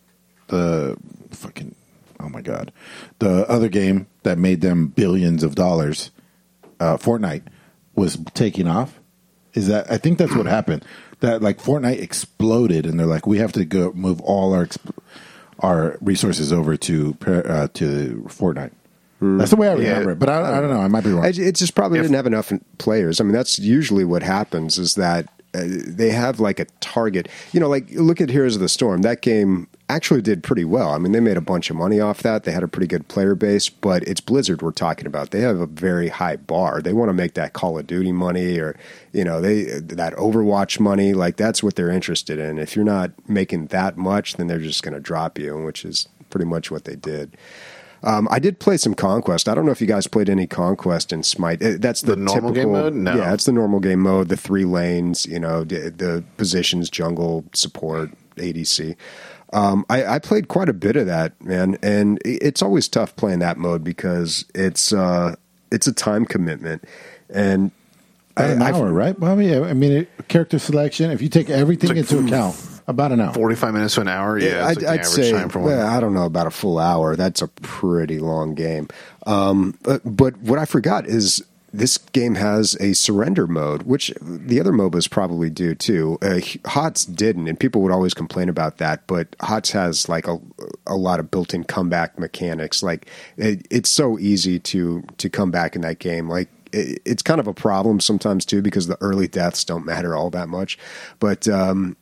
the fucking oh my god the other game that made them billions of dollars, uh, Fortnite, was taking off? Is that I think that's what happened. That like Fortnite exploded, and they're like, we have to go move all our exp- our resources over to par- uh, to Fortnite. That's the way I remember
Yeah.
it, but I, I don't know. I might be wrong.
It just probably
If-
didn't have enough players. I mean, that's usually what happens is that Uh, they have like a target. You know, like look at Heroes of the Storm. That game actually did pretty well. I mean, they made a bunch of money off that. They had a pretty good player base, but it's Blizzard we're talking about. They have a very high bar. They want to make that Call of Duty money or, you know, they that Overwatch money, like that's what they're interested in. If you're not making that much, then they're just going to drop you, which is pretty much what they did. Um, I did play some Conquest. I don't know if you guys played any Conquest in Smite. Uh, That's the,
The normal game mode? No.
Yeah, it's the normal game mode. The three lanes, you know, the, the positions, jungle, support, ADC. Um, I, I played quite a bit of that, man, and it's always tough playing that mode because it's uh, it's a time commitment, and
About an
I- I've-
hour, right, Bobby? I I mean, it, character selection. If you take everything
It's
into account, about an hour.
45 minutes to an hour. Yeah, it's
I'd,
like the
I'd
average
say
time for one.
well, I don't know about a full hour. That's a pretty long game. Um, but, but what I forgot is this game has a surrender mode, which the other MOBAs probably do too. Uh, HOTS didn't, and people would always complain about that. But HOTS has like a, a lot of built-in comeback mechanics. Like it, it's so easy to to come back in that game. Like it, it's kind of a problem sometimes too because the early deaths don't matter all that much. But um,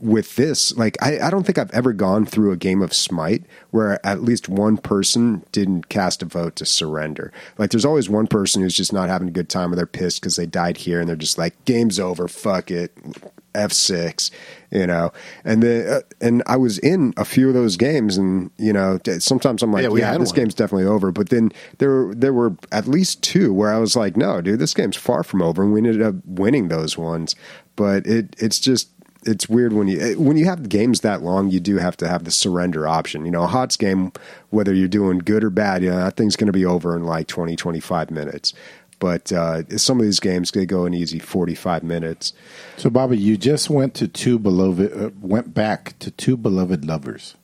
with this, like I, I don't think I've ever gone through a game of Smite where at least one person didn't cast a vote to surrender. Like there's always one person who's just not having a good time or they're pissed because they died here and they're just like, game's over, fuck it, F six, you know. And the uh, and I was in a few of those games and you know sometimes I'm like,
Yeah,
yeah, this
one.
game's definitely over. But then there there were at least two where I was like, no, dude, this game's far from over, and we ended up winning those ones. But it it's just it's weird when you when you have games that long, you do have to have the surrender option. You know, a HOTS game, whether you're doing good or bad, you know, that thing's going to be over in like 20, 25 minutes. But uh, some of these games they go an easy forty five minutes.
So, Bobby, you just went to two beloved, uh, went back to two beloved lovers,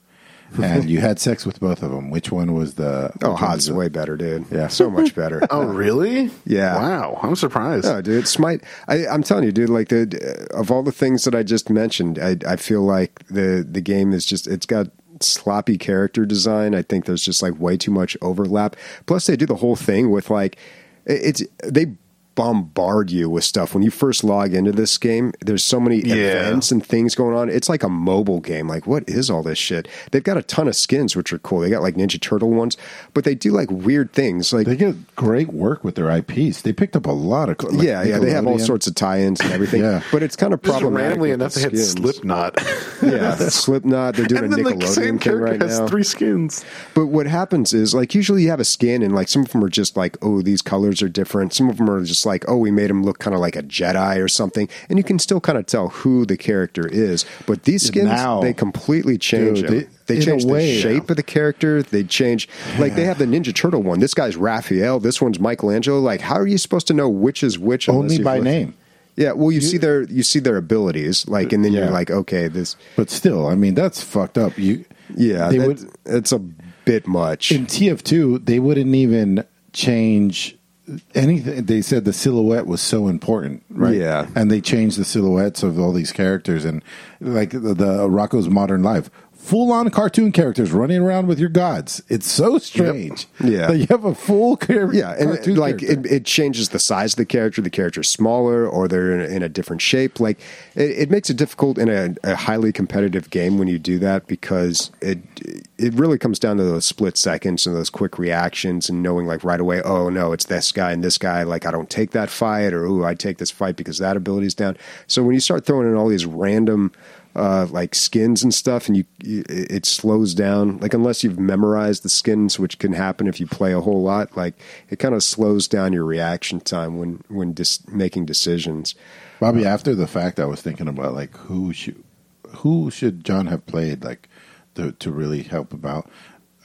and you had sex with both of them. Which one was the?
Oh, HOTS
was
is
the-
way better, dude.
Yeah.
so much better.
Oh, really?
Yeah.
Wow, I'm surprised.
No, dude, Smite. I, I'm telling you, dude. Like the of all the things that I just mentioned, I, I feel like the the game is just it's got sloppy character design. I think there's just like way too much overlap. Plus, they do the whole thing with like it's they bombard you with stuff when you first log into this game. There's so many
Yeah.
events and things going on. It's like a mobile game. Like, what is all this shit? They've got a ton of skins, which are cool. They got like Ninja Turtle ones, but they do like weird things. Like
They get great work with their IPs. They picked up a lot of. like,
yeah, yeah, they have all sorts of tie-ins and everything.
Yeah.
but it's kind of
Just
problematic.
randomly
with
enough,
the
they had
skins.
Slipknot.
Yeah, Slipknot. They're doing
and
a
then the same
Nickelodeon thing
character
right
has
now.
three skins.
But what happens is, like, usually you have a skin, and like some of them are just like, oh, these colors are different. Some of them are just like, oh, we made him look kind of like a Jedi or something, and you can still kind of tell who the character is. But these skins,
Now-
they completely change
Dude, they-
They, change the
way-
shape of the character. They change, like they have the Ninja Turtle one. This guy's Raphael. This one's Michelangelo. Like, how are you supposed to know which is which?
only by
looked-
name.
Yeah, well, you see their you see their abilities, like, and then
Yeah.
you're like, okay, this,
But still, I mean, that's fucked up. You,
yeah,
they
that-
would
it's a bit much.
in TF2. They wouldn't even change anything. They said the silhouette was so important, right?
Yeah.
and they changed the silhouettes of all these characters, and like the, the Rocko's Modern Life. Full on cartoon characters running around with your gods. It's so strange.
Yeah.
that you have a full char-
Yeah, and
cartoon
like it, it changes the size of the character. The character's smaller, or they're in a, in a different shape. Like it, it makes it difficult in a, a highly competitive game when you do that because it it really comes down to those split seconds and those quick reactions and knowing like right away. Oh no, it's this guy and this guy. Like I don't take that fight, or ooh, I take this fight because that ability's down. So when you start throwing in all these random uh, like skins and stuff, and you, it slows down. Like unless you've memorized the skins, which can happen if you play a whole lot. Like it kind of slows down your reaction time when when dis- making decisions.
Bobby, after the fact, I was thinking about like who should who should John have played like to to really help about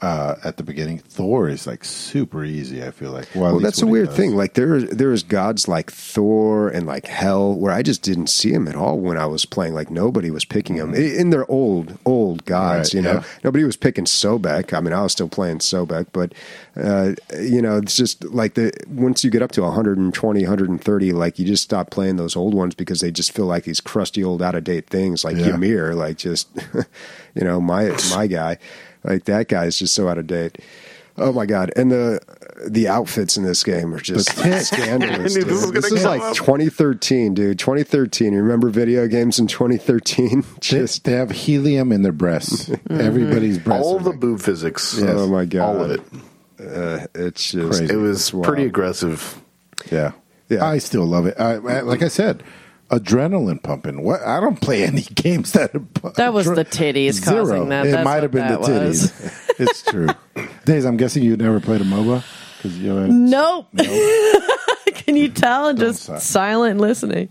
uh, at the beginning. Thor is like super easy. I feel like. Well,
Well, that's a weird thing. Like there, there's gods like Thor and like Hel, where I just didn't see him at all when I was playing. Like nobody was picking him in their old, old gods.
Right,
you know,
yeah.
nobody was picking Sobek. I mean, I was still playing Sobek, but uh, you know, it's just like the once you get up to 120, 130, like you just stop playing those old ones because they just feel like these crusty old out of date things. Like
Yeah.
Ymir, like just you know my my guy, like that guy is just so out of date. Oh my god! And the the outfits in this game are just scandalous.
I
dude.
this was
This is like
up.
2013, dude. 2013. You remember video games in 2013? Just
they have helium in their breasts. Everybody's breasts.
All the
like-
boob physics.
Yes.
oh my god!
All of it.
Uh, it's just
Crazy.
It was
it's
pretty aggressive.
Yeah.
Yeah.
I still love it. I, I- like I said, adrenaline pumping. What? I don't play any games that.
Are That was the titties causing that.
It
That's
might have been the titties. it's true. Days, I'm guessing you never played a MOBA because you. Had,
Nope. Can you tell? And just
sigh.
silent listening.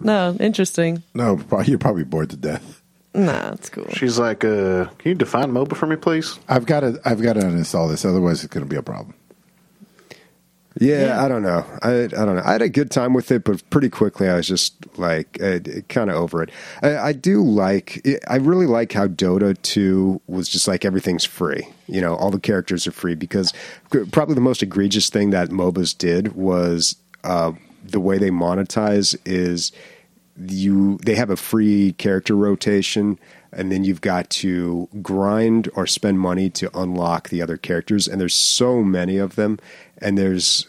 No, interesting.
no, you're probably bored to death.
Nah, it's cool.
She's like, uh, "Can you define MOBA for me, please?"
I've got to. I've got to uninstall this. Otherwise, it's going to be a problem.
Yeah,
Yeah.
I don't know. I I don't know. I had a good time with it, but pretty quickly I was just like uh, kind of over it. I, I do like. I really like how Dota two was just like everything's free. You know, all the characters are free because probably the most egregious thing that MOBAs did was uh, the way they monetize is you they have a free character rotation and then you've got to grind or spend money to unlock the other characters and there's so many of them and there's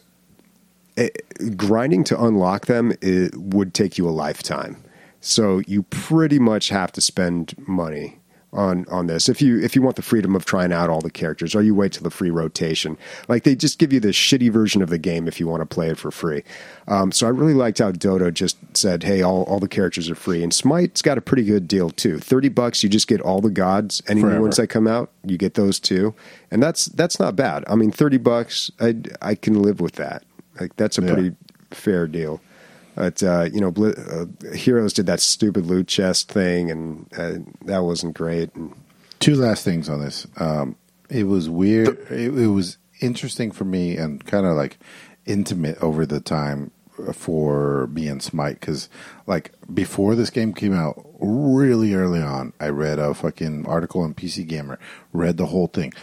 eh, grinding to unlock them it would take you a lifetime. So you pretty much have to spend money on on this. If you if you want the freedom of trying out all the characters or you wait till the free rotation. Like they just give you the shitty version of the game if you want to play it for free. Um, so i really liked how Dota just said hey all, all the characters are free. And smite's got a pretty good deal too. 30 bucks you just get all the gods any new
Forever.
ones that come out you get those too. And that's that's not bad. I mean 30 bucks i i can live with that. Like that's a
Yeah.
pretty fair deal but uh, you know, Bli- uh, Heroes did that stupid loot chest thing, and uh, that wasn't great. And
Two last things on this. Um, it was weird. It, it was interesting for me and kind of like intimate over the time for me and Smite because, like, before this game came out, really early on, I read a fucking article on PC Gamer, read the whole thing.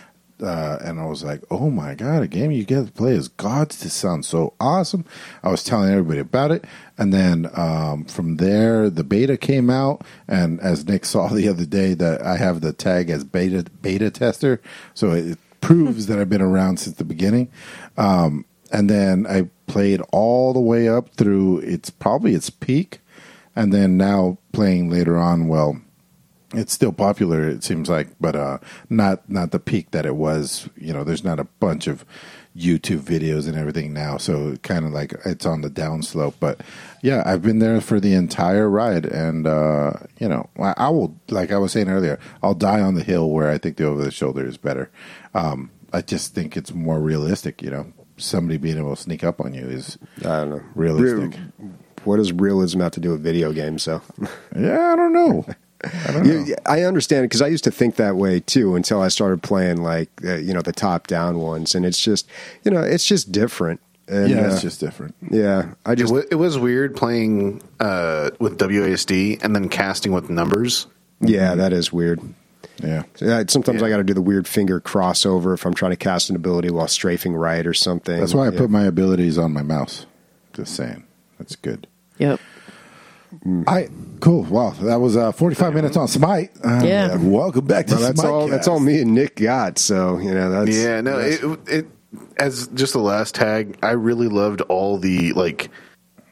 Uh, and I was like, "Oh my god, a game you get to play as gods! This sounds so awesome!" I was telling everybody about it, and then um, from there, the beta came out. And as Nick saw the other day, that I have the tag as beta beta tester, so it proves that I've been around since the beginning. Um, and then I played all the way up through its probably its peak, and then now playing later on. Well, it's still popular it seems like but uh not not the peak that it was you know there's not a bunch of youtube videos and everything now so kind of like it's on the downslope but yeah i've been there for the entire ride and uh you know i, I will like i was saying earlier i'll die on the hill where i think the over the shoulder is better um i just think it's more realistic you know somebody being able to sneak up on you is
I don't know,
Realistic.
Real- what does realism have to do with video games? So
yeah i don't know i don't know
You- I understand it because I used to think that way too until I started playing like uh, you know the top down ones, and it's just you know it's just different. And,
yeah
uh,
it's just different
yeah. I
It,
just
w- it was weird playing uh, with WASD and then casting with numbers.
yeah, that is weird.
yeah
Yeah, sometimes
Yeah.
I got to do the weird finger crossover if I'm trying to cast an ability while strafing right or something.
That's why I
Yeah.
put my abilities on my mouse. Just saying. That's good.
Yep.
I cool. Wow, that was uh, 45 minutes on Smite. Uh,
Yeah.
Welcome back to
Well, that's
Smite.
all. That's all me and Nick got. So you know that's
yeah, no,
that's-
it, it as just the last tag. I really loved all the like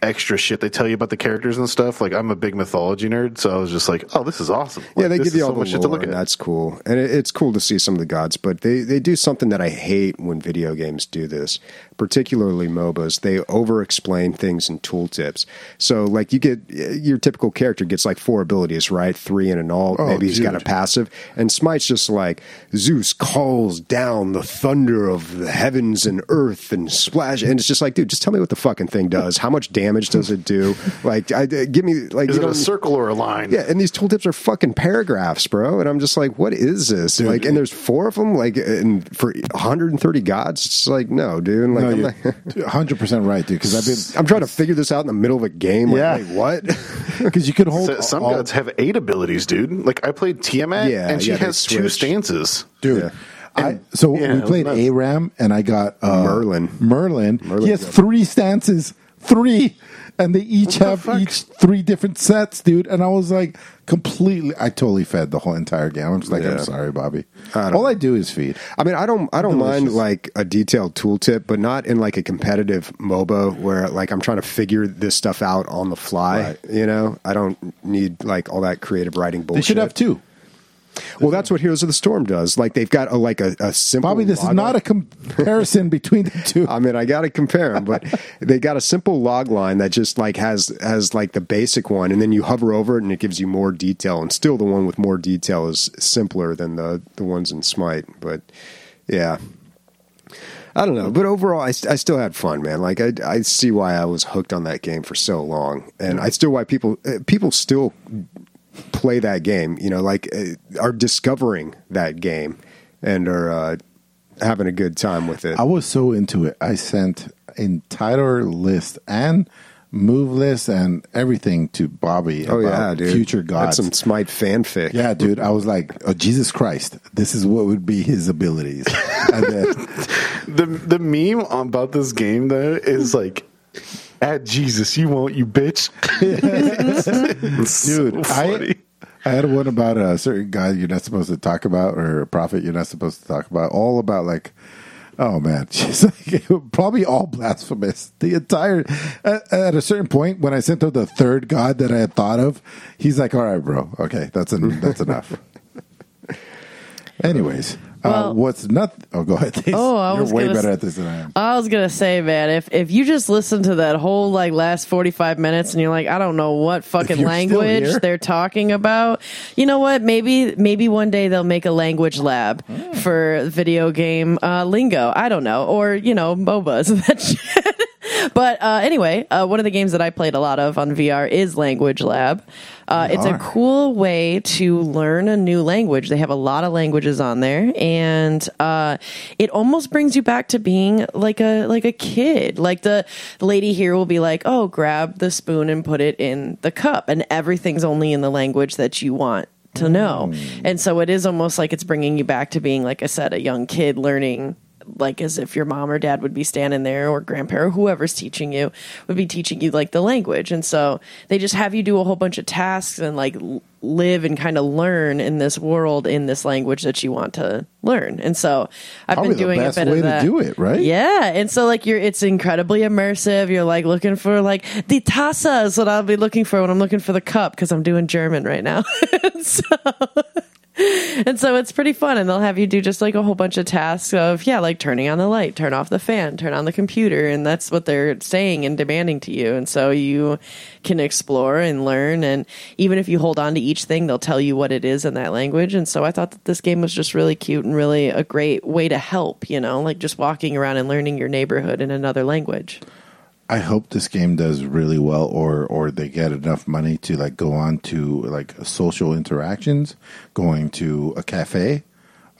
extra shit they tell you about the characters and stuff. Like I'm a big mythology nerd, so I was just like, oh, this is awesome.
Yeah, they give you all
so
the
much shit to look at.
that's cool. And it, it's cool to see some of the gods, but they, they do something that I hate when video games do this, particularly MOBAs. They over-explain things in tooltips. So, like, you get your typical character gets like four abilities, right? Three and an alt.
Oh,
Maybe he's got a passive. And Smite's just like Zeus calls down the thunder of the heavens and earth and splash. And it's just like, dude, just tell me what the fucking thing does. How much damage does it do? Like, I, give me like
Is
you
it a circle or a line?
yeah, and these tooltips are fucking paragraphs, bro. And I'm just like, what is this? like, and there's four of them, like, and for 130 gods, it's like, no, dude. Like,
No,
I'm, like,
100% right, dude. Because I've been.
I'm trying to figure this out in the middle of a game. Like,
Yeah.
wait, what?
Because you could hold.
So- some
all-
gods have eight abilities, dude. Like I played Tiamat,
Yeah,
and she
yeah,
has two stances.
Dude.
Yeah.
I, so
yeah,
we played. Aram, and I got uh,
Merlin.
Merlin.
Merlin's
he has three stances. Three. and they each have each three different sets, dude. And I was like, completely. I totally fed the whole entire game. I'm just like,
Yeah.
I'm sorry, Bobby.
I
All I do is feed.
I mean, I don't, I don't mind like a detailed tooltip, but not in like a competitive MOBA where like I'm trying to figure this stuff out on the fly.
Right.
You know, I don't need like all that creative writing bullshit.
They should have two.
Well, that's what Heroes of the Storm does. Like they've got a, like a, a simple.
Bobby, this is not
line.
a comparison between the two.
I mean, I got to compare them, but they got a simple log line that just like has has like the basic one, and then you hover over it, and it gives you more detail. And still, the one with more detail is simpler than the the ones in Smite. But yeah, I don't know. But overall, I, I still had fun, man. Like I I see why I was hooked on that game for so long, and I still why people uh, people still play that game. You know, like uh, are discovering that game and are uh, having a good time with it.
I was so into it. I sent entire list and move list and everything to Bobby
Oh
about
yeah, dude.
future
That's some Smite fanfic.
yeah, dude. I was like, oh, Jesus Christ, this is what would be his abilities. and then,
The the meme about this game though is like, "Add Jesus, you won't, you bitch."
Dude, I. I had one about a certain guy you're not supposed to talk about or a prophet you're not supposed to talk about. All about like, oh man, just like, probably all blasphemous. The entire at, at a certain point when I sent him the third god that I had thought of, he's like, all right, bro, okay, that's en- that's enough. Anyways, uh, what's not? Oh, go ahead.
Oh, I
you're
was
way better
s-
at this than I am.
I was gonna say, man, if if you just listen to that whole like last forty five minutes and you're like, I don't know what fucking language they're talking about, you know what? Maybe maybe one day they'll make a language lab
Hmm.
for video game uh, lingo. I don't know, or you know, MOBAs and that shit. But uh, anyway, uh, one of the games that I played a lot of on VR is Language Lab. Uh, it's a cool way to learn a new language. They have a lot of languages on there, and uh, it almost brings you back to being like a like a kid. Like the lady here will be like, "Oh, grab the spoon and put it in the cup," and everything's only in the language that you want to know. And so it is almost like it's bringing you back to being, like I said, a young kid learning like as if your mom or dad would be standing there or grandparent or whoever's teaching you would be teaching you like the language. And so they just have you do a whole bunch of tasks and like live and kind of learn in this world in this language that you want to learn. And so i've
Probably
been doing a bit
way
of
to
that
do it, right?
yeah. And so like you're it's incredibly immersive. You're like looking for like the tassa is what i'll be looking for when i'm looking for the cup because i'm doing german right now. So and so it's pretty fun and they'll have you do just like a whole bunch of tasks of yeah like turning on the light turn off the fan turn on the computer and that's what they're saying and demanding to you. And so you can explore and learn and even if you hold on to each thing they'll tell you what it is in that language. And so i thought that this game was just really cute and really a great way to help you know like just walking around and learning your neighborhood in another language
I hope this game does really well, or or they get enough money to like go on to like social interactions, going to a cafe,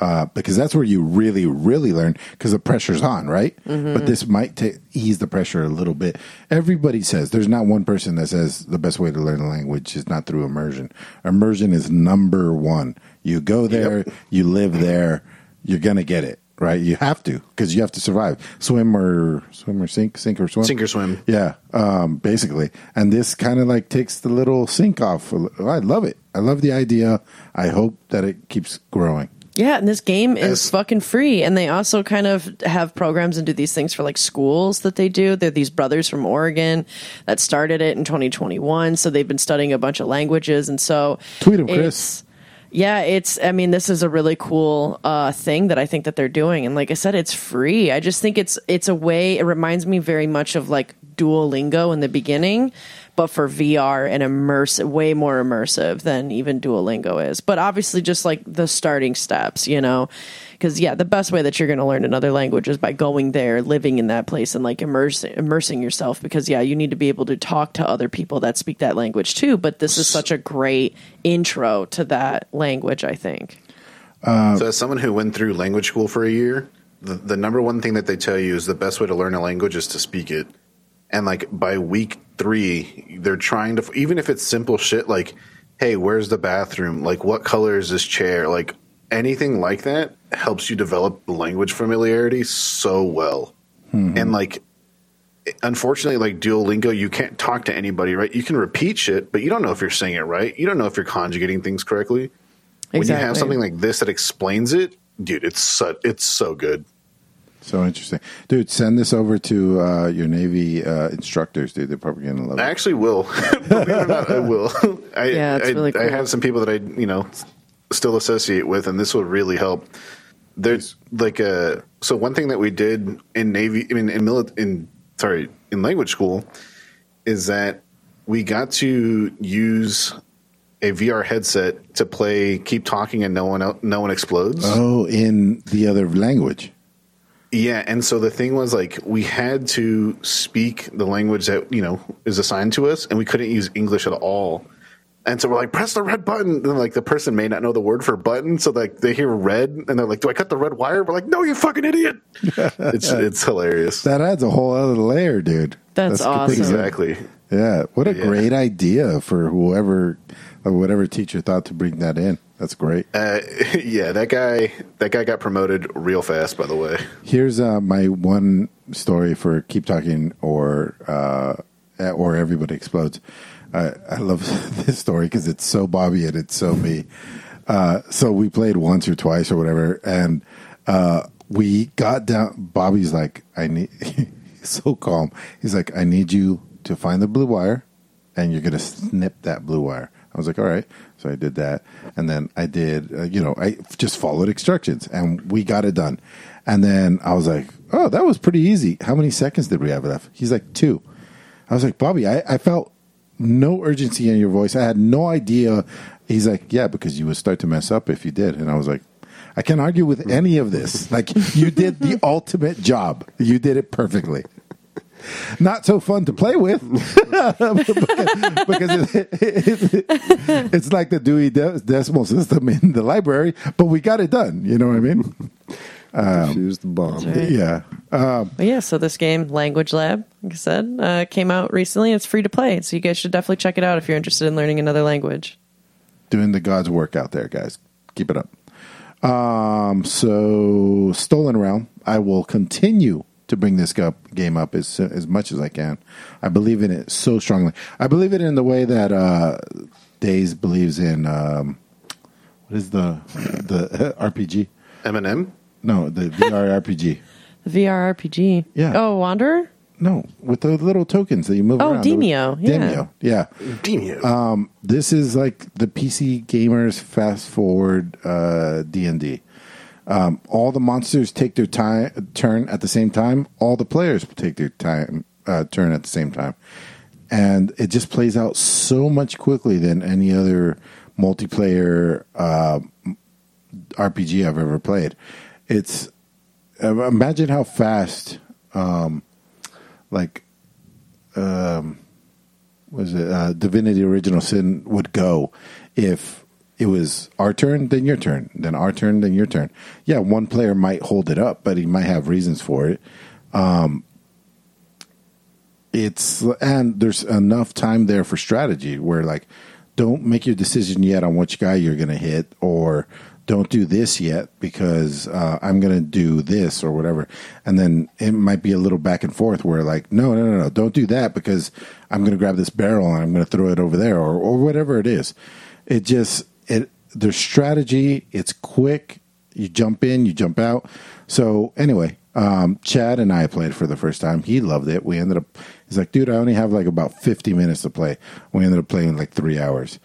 uh, because that's where you really really learn because the pressure's on, right? But this might ta ease the pressure a little bit. Everybody says there's not one person that says the best way to learn a language is not through immersion. Immersion is number one. You go there, you live there, you're gonna get it. Right, you have to because you have to survive. Swim or swim or sink, sink or swim.
Sink or swim.
Yeah, um, basically. And this kind of like takes the little sink off. I love it. I love the idea. I hope that it keeps growing.
Yeah, and this game is
As-
fucking free. And they also kind of have programs and do these things for like schools that they do. They're these brothers from Oregon that started it in 2021. So they've been studying a bunch of languages. And so
tweet them, Chris.
Yeah, it's. I mean, this is a really cool uh, thing that I think that they're doing, and like I said, it's free. I just think it's it's a way. It reminds me very much of like Duolingo in the beginning, but for VR and immersive, way more immersive than even Duolingo is. But obviously, just like the starting steps, you know, because yeah, the best way that you're going to learn another language is by going there, living in that place, and like immerse, immersing yourself. Because yeah, you need to be able to talk to other people that speak that language too. But this is such a great intro to that language. I think.
Uh, so, as someone who went through language school for a year, the, the number one thing that they tell you is the best way to learn a language is to speak it. And like by week three, they're trying to, even if it's simple shit like, hey, where's the bathroom? Like, what color is this chair? Like, anything like that helps you develop language familiarity so well. Mm-hmm. And like, unfortunately, like Duolingo, you can't talk to anybody, right? You can repeat shit, but you don't know if you're saying it right. You don't know if you're conjugating things correctly. When you have something like this that explains it, dude, it's so, it's so good.
So interesting, dude. Send this over to uh, your Navy uh, instructors, dude. They're probably gonna love
I
it.
actually will. Believe it or not, I will. I,
Yeah, it's
I,
really
I have some people that I, you know, still associate with, and this will really help. There's like a so one thing that we did in Navy, I mean, in mili- in sorry, in language school, is that we got to use a VR headset to play "Keep Talking" and no one no one explodes.
Oh, in the other language.
Yeah, and so the thing was like we had to speak the language that you know is assigned to us, and we couldn't use English at all. And so we're like, press the red button. And like the person may not know the word for button, so like they hear red, and they're like, "Do I cut the red wire?" We're like, "No, you fucking idiot!" it's it's hilarious.
That adds a whole other layer, dude.
That's awesome.
Exactly.
Yeah, what a
Yeah.
great idea for whoever, or whatever teacher thought to bring that in. That's great.
Uh, yeah, that guy that guy got promoted real fast. By the way,
Here's uh, my one story for keep talking or uh, or everybody explodes. I I love this story because it's so Bobby and it's so me. Uh, so we played once or twice or whatever, and uh, we got down. Bobby's like, I need. he's so calm. He's like, I need you to find the blue wire, and you're gonna snip that blue wire. I was like, all right. So I did that, and then I did. Uh, you know, I just followed instructions, and we got it done. And then I was like, oh, that was pretty easy. How many seconds did we have left? He's like, two. I was like, Bobby, I, I felt no urgency in your voice. I had no idea. He's like, yeah, because you would start to mess up if you did. And I was like, I can't argue with any of this. Like, you did the ultimate job. You did it perfectly. Not so fun to play with because it, it, it's like the Dewey De- Decimal System in the library, but we got it done. You know what I mean?
Defuse the bomb.
right.
Yeah. Um,
yeah, so this game, Language Lab, like I said, uh, came out recently. It's free to play, so you guys should definitely check it out if you're interested in learning another language.
doing the God's work out there, guys. Keep it up. Um, so Stolen Realm, I will continue to bring this go- game up as as much as I can. I believe in it so strongly. I believe it in the way that uh, Days believes in. Um, what is the the RPG?
Eminem.
No, the VR RPG.
The VR RPG.
Yeah.
Oh, Wanderer?
No, with the little tokens that you move
Oh,
around.
Demeo, yeah.
Demeo, yeah.
Demeo.
this is like the PC gamers fast forward uh, D and D. Um, all the monsters take their time turn at the same time. All the players take their time uh, turn at the same time, and it just plays out so much quickly than any other multiplayer uh, RPG I've ever played. It's uh, imagine how fast, um, like was it uh, Divinity Original Sin would go if it was our turn, then your turn, then our turn, then your turn. Yeah, one player might hold it up, but he might have reasons for it. Um, it's and there's enough time there for strategy where like don't make your decision yet on which guy you're going to hit or don't do this yet because uh, I'm going to do this or whatever. And then it might be a little back and forth where like, no, no, no, no, don't do that because I'm going to grab this barrel and I'm going to throw it over there or, or whatever it is. It just, there's strategy. It's quick. You jump in, you jump out. So anyway, um, Chad and I played for the first time. He loved it. We ended up, he's like, dude, I only have like about 50 minutes to play. We ended up playing like three hours.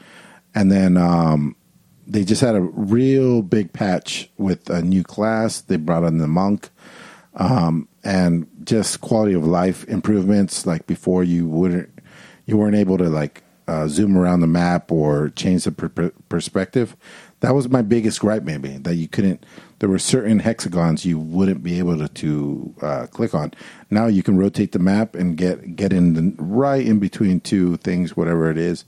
And then, um, they just had a real big patch with a new class. They brought in the monk, um, and just quality of life improvements. Like before, you wouldn't, you weren't able to like uh, zoom around the map or change the per- per- perspective. That was my biggest gripe, maybe that you couldn't. There were certain hexagons you wouldn't be able to, to uh, click on. Now you can rotate the map and get get in the, right in between two things, whatever it is.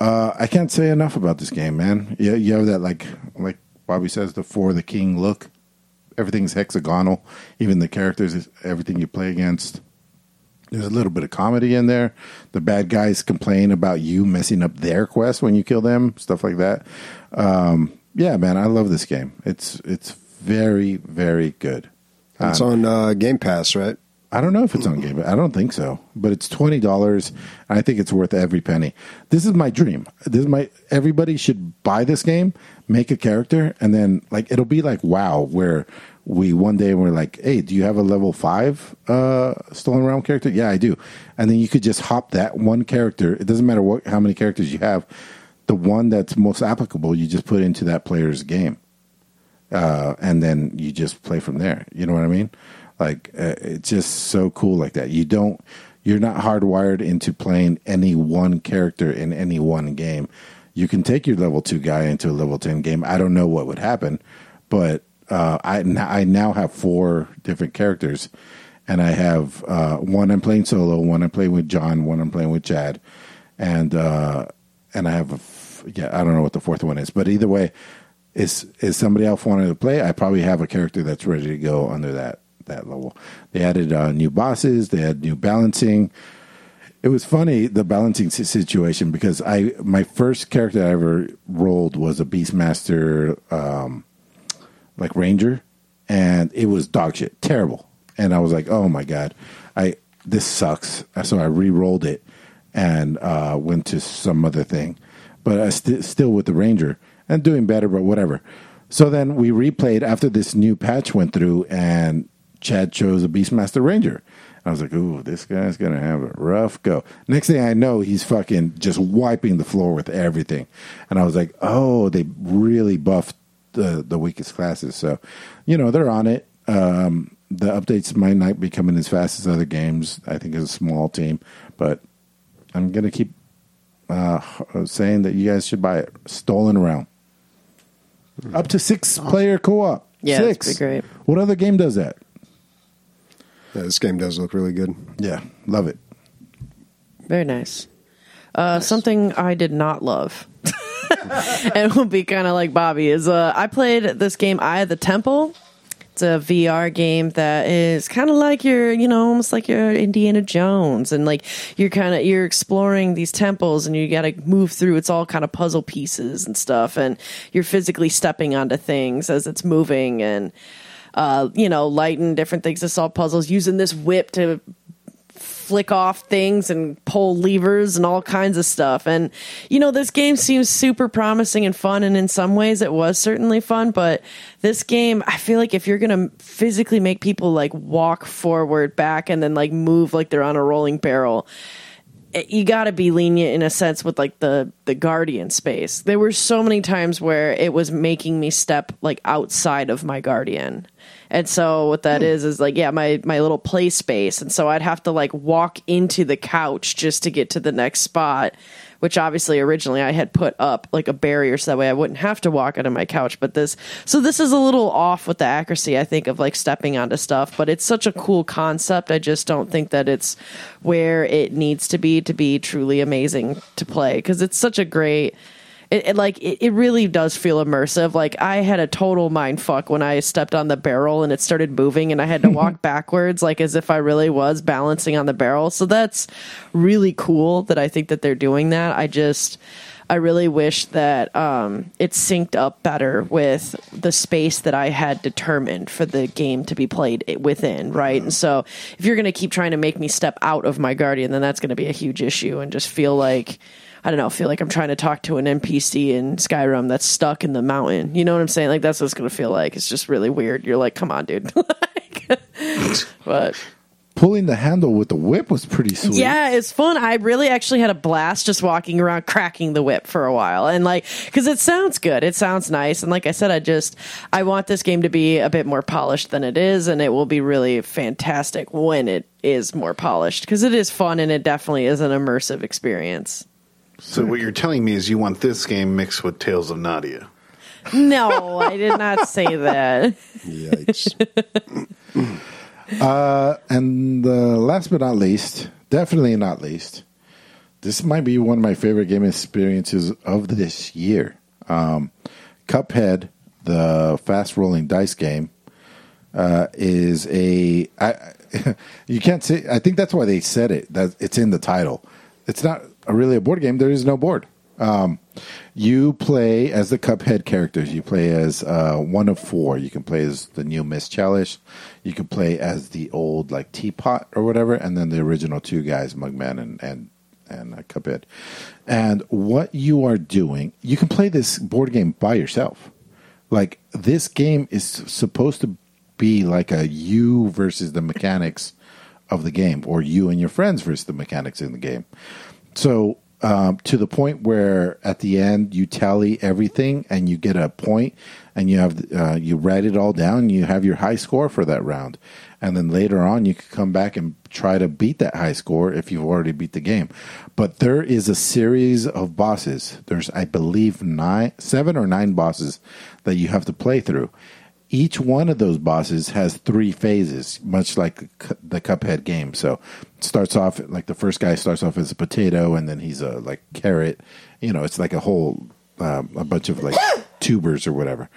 Uh, I can't say enough about this game, man. You, you have that like like Bobby says, the for the king look. Everything's hexagonal. Even the characters, everything you play against. There's a little bit of comedy in there. The bad guys complain about you messing up their quest when you kill them, stuff like that. Um, yeah, man, I love this game. It's it's very very good.
It's on uh, Game Pass, right?
I don't know if it's on Game. Pass. I don't think so, but it's twenty dollars. I think it's worth every penny. This is my dream. This is my. Everybody should buy this game, make a character, and then like it'll be like WoW, where we one day we're like, hey, do you have a level five uh, stolen realm character? Yeah, I do. And then you could just hop that one character. It doesn't matter what how many characters you have. The one that's most applicable, you just put into that player's game uh, and then you just play from there. You know what I mean? Like uh, it's just so cool like that. You don't, you're not hardwired into playing any one character in any one game. You can take your level two guy into a level ten game. I don't know what would happen, but uh, I I now have four different characters, and I have uh, one I'm playing solo, one I'm playing with John, one I'm playing with Chad, and uh, and I have a f- yeah I don't know what the fourth one is, but either way, is is somebody else wanting to play, I probably have a character that's ready to go under that that level. They added uh, new bosses, they had new balancing. It was funny the balancing situation because I my first character I ever rolled was a Beastmaster, um, like Ranger, and it was dog shit, terrible. And I was like, oh my god, I this sucks. So I re-rolled it and uh, went to some other thing, but I st- still with the Ranger and doing better, but whatever. So then we replayed after this new patch went through, and Chad chose a Beastmaster Ranger. I was like, "Ooh, this guy's gonna have a rough go." Next thing I know, he's fucking just wiping the floor with everything, and I was like, "Oh, they really buffed the the weakest classes." So, you know, they're on it. Um, the updates might not be coming as fast as other games. I think it's a small team, but I'm gonna keep uh, saying that you guys should buy it. Stolen Realm. Up to six player co op.
Yeah,
six.
be great.
What other game does that?
Yeah, this game does look really good.
Yeah, love it.
Very nice. Uh, Something I did not love, and will be kind of like Bobby is uh, I played this game Eye of the Temple. It's a VR game that is kind of like your, you know, almost like your Indiana Jones, and like you're kind of you're exploring these temples, and you got to move through. It's all kind of puzzle pieces and stuff, and you're physically stepping onto things as it's moving, and uh, you know, lighting different things to solve puzzles, using this whip to flick off things and pull levers and all kinds of stuff. And, you know, this game seems super promising and fun. And in some ways, it was certainly fun. But this game, I feel like if you're going to physically make people like walk forward, back, and then like move like they're on a rolling barrel, it- you got to be lenient in a sense with like the the guardian space there were so many times where it was making me step like outside of my guardian and so what that hmm. is is like yeah my my little play space and so i'd have to like walk into the couch just to get to the next spot which obviously originally I had put up like a barrier so that way I wouldn't have to walk out of my couch. But this, so this is a little off with the accuracy, I think, of like stepping onto stuff. But it's such a cool concept. I just don't think that it's where it needs to be to be truly amazing to play because it's such a great. It, it like it, it really does feel immersive. Like I had a total mind fuck when I stepped on the barrel and it started moving, and I had to walk backwards, like as if I really was balancing on the barrel. So that's really cool that I think that they're doing that. I just I really wish that um, it synced up better with the space that I had determined for the game to be played within, right? And so if you're going to keep trying to make me step out of my guardian, then that's going to be a huge issue and just feel like. I don't know, feel like I'm trying to talk to an NPC in Skyrim that's stuck in the mountain. You know what I'm saying? Like that's what it's gonna feel like. It's just really weird. You're like, come on, dude. like, but
Pulling the handle with the whip was pretty sweet.
yeah, it's fun. I really actually had a blast just walking around cracking the whip for a while. And like cuz it sounds good. It sounds nice. And like I said I just I want this game to be a bit more polished than it is and it will be really fantastic when it is more polished cuz it is fun and it definitely is an immersive experience.
So what you're telling me is you want this game mixed with Tales of Nadia.
No, I did not say that.
Yikes.
And uh, last but not least, definitely not least, this might be one of my favorite game experiences of this year. Um, Cuphead, the fast rolling dice game, uh, is a. I, you can't say. I think that's why they said it. That it's in the title. It's not a, really a board game. There is no board. Um, you play as the Cuphead characters. You play as uh, one of four. You can play as the new Miss Chalice. You can play as the old like teapot or whatever, and then the original two guys, Mugman and and and uh, Cuphead. And what you are doing, you can play this board game by yourself. Like this game is supposed to be like a you versus the mechanics of the game, or you and your friends versus the mechanics in the game. So um, to the point where at the end you tally everything and you get a point and you have uh, you write it all down you have your high score for that round. And then later on you can come back and try to beat that high score if you've already beat the game. But there is a series of bosses. There's i believe nine seven or nine bosses that you have to play through each one of those bosses has three phases, much like the Cuphead game. So it starts off like the first guy starts off as a potato, and then he's a like carrot. You know, it's like a whole uh, a bunch of like tubers or whatever.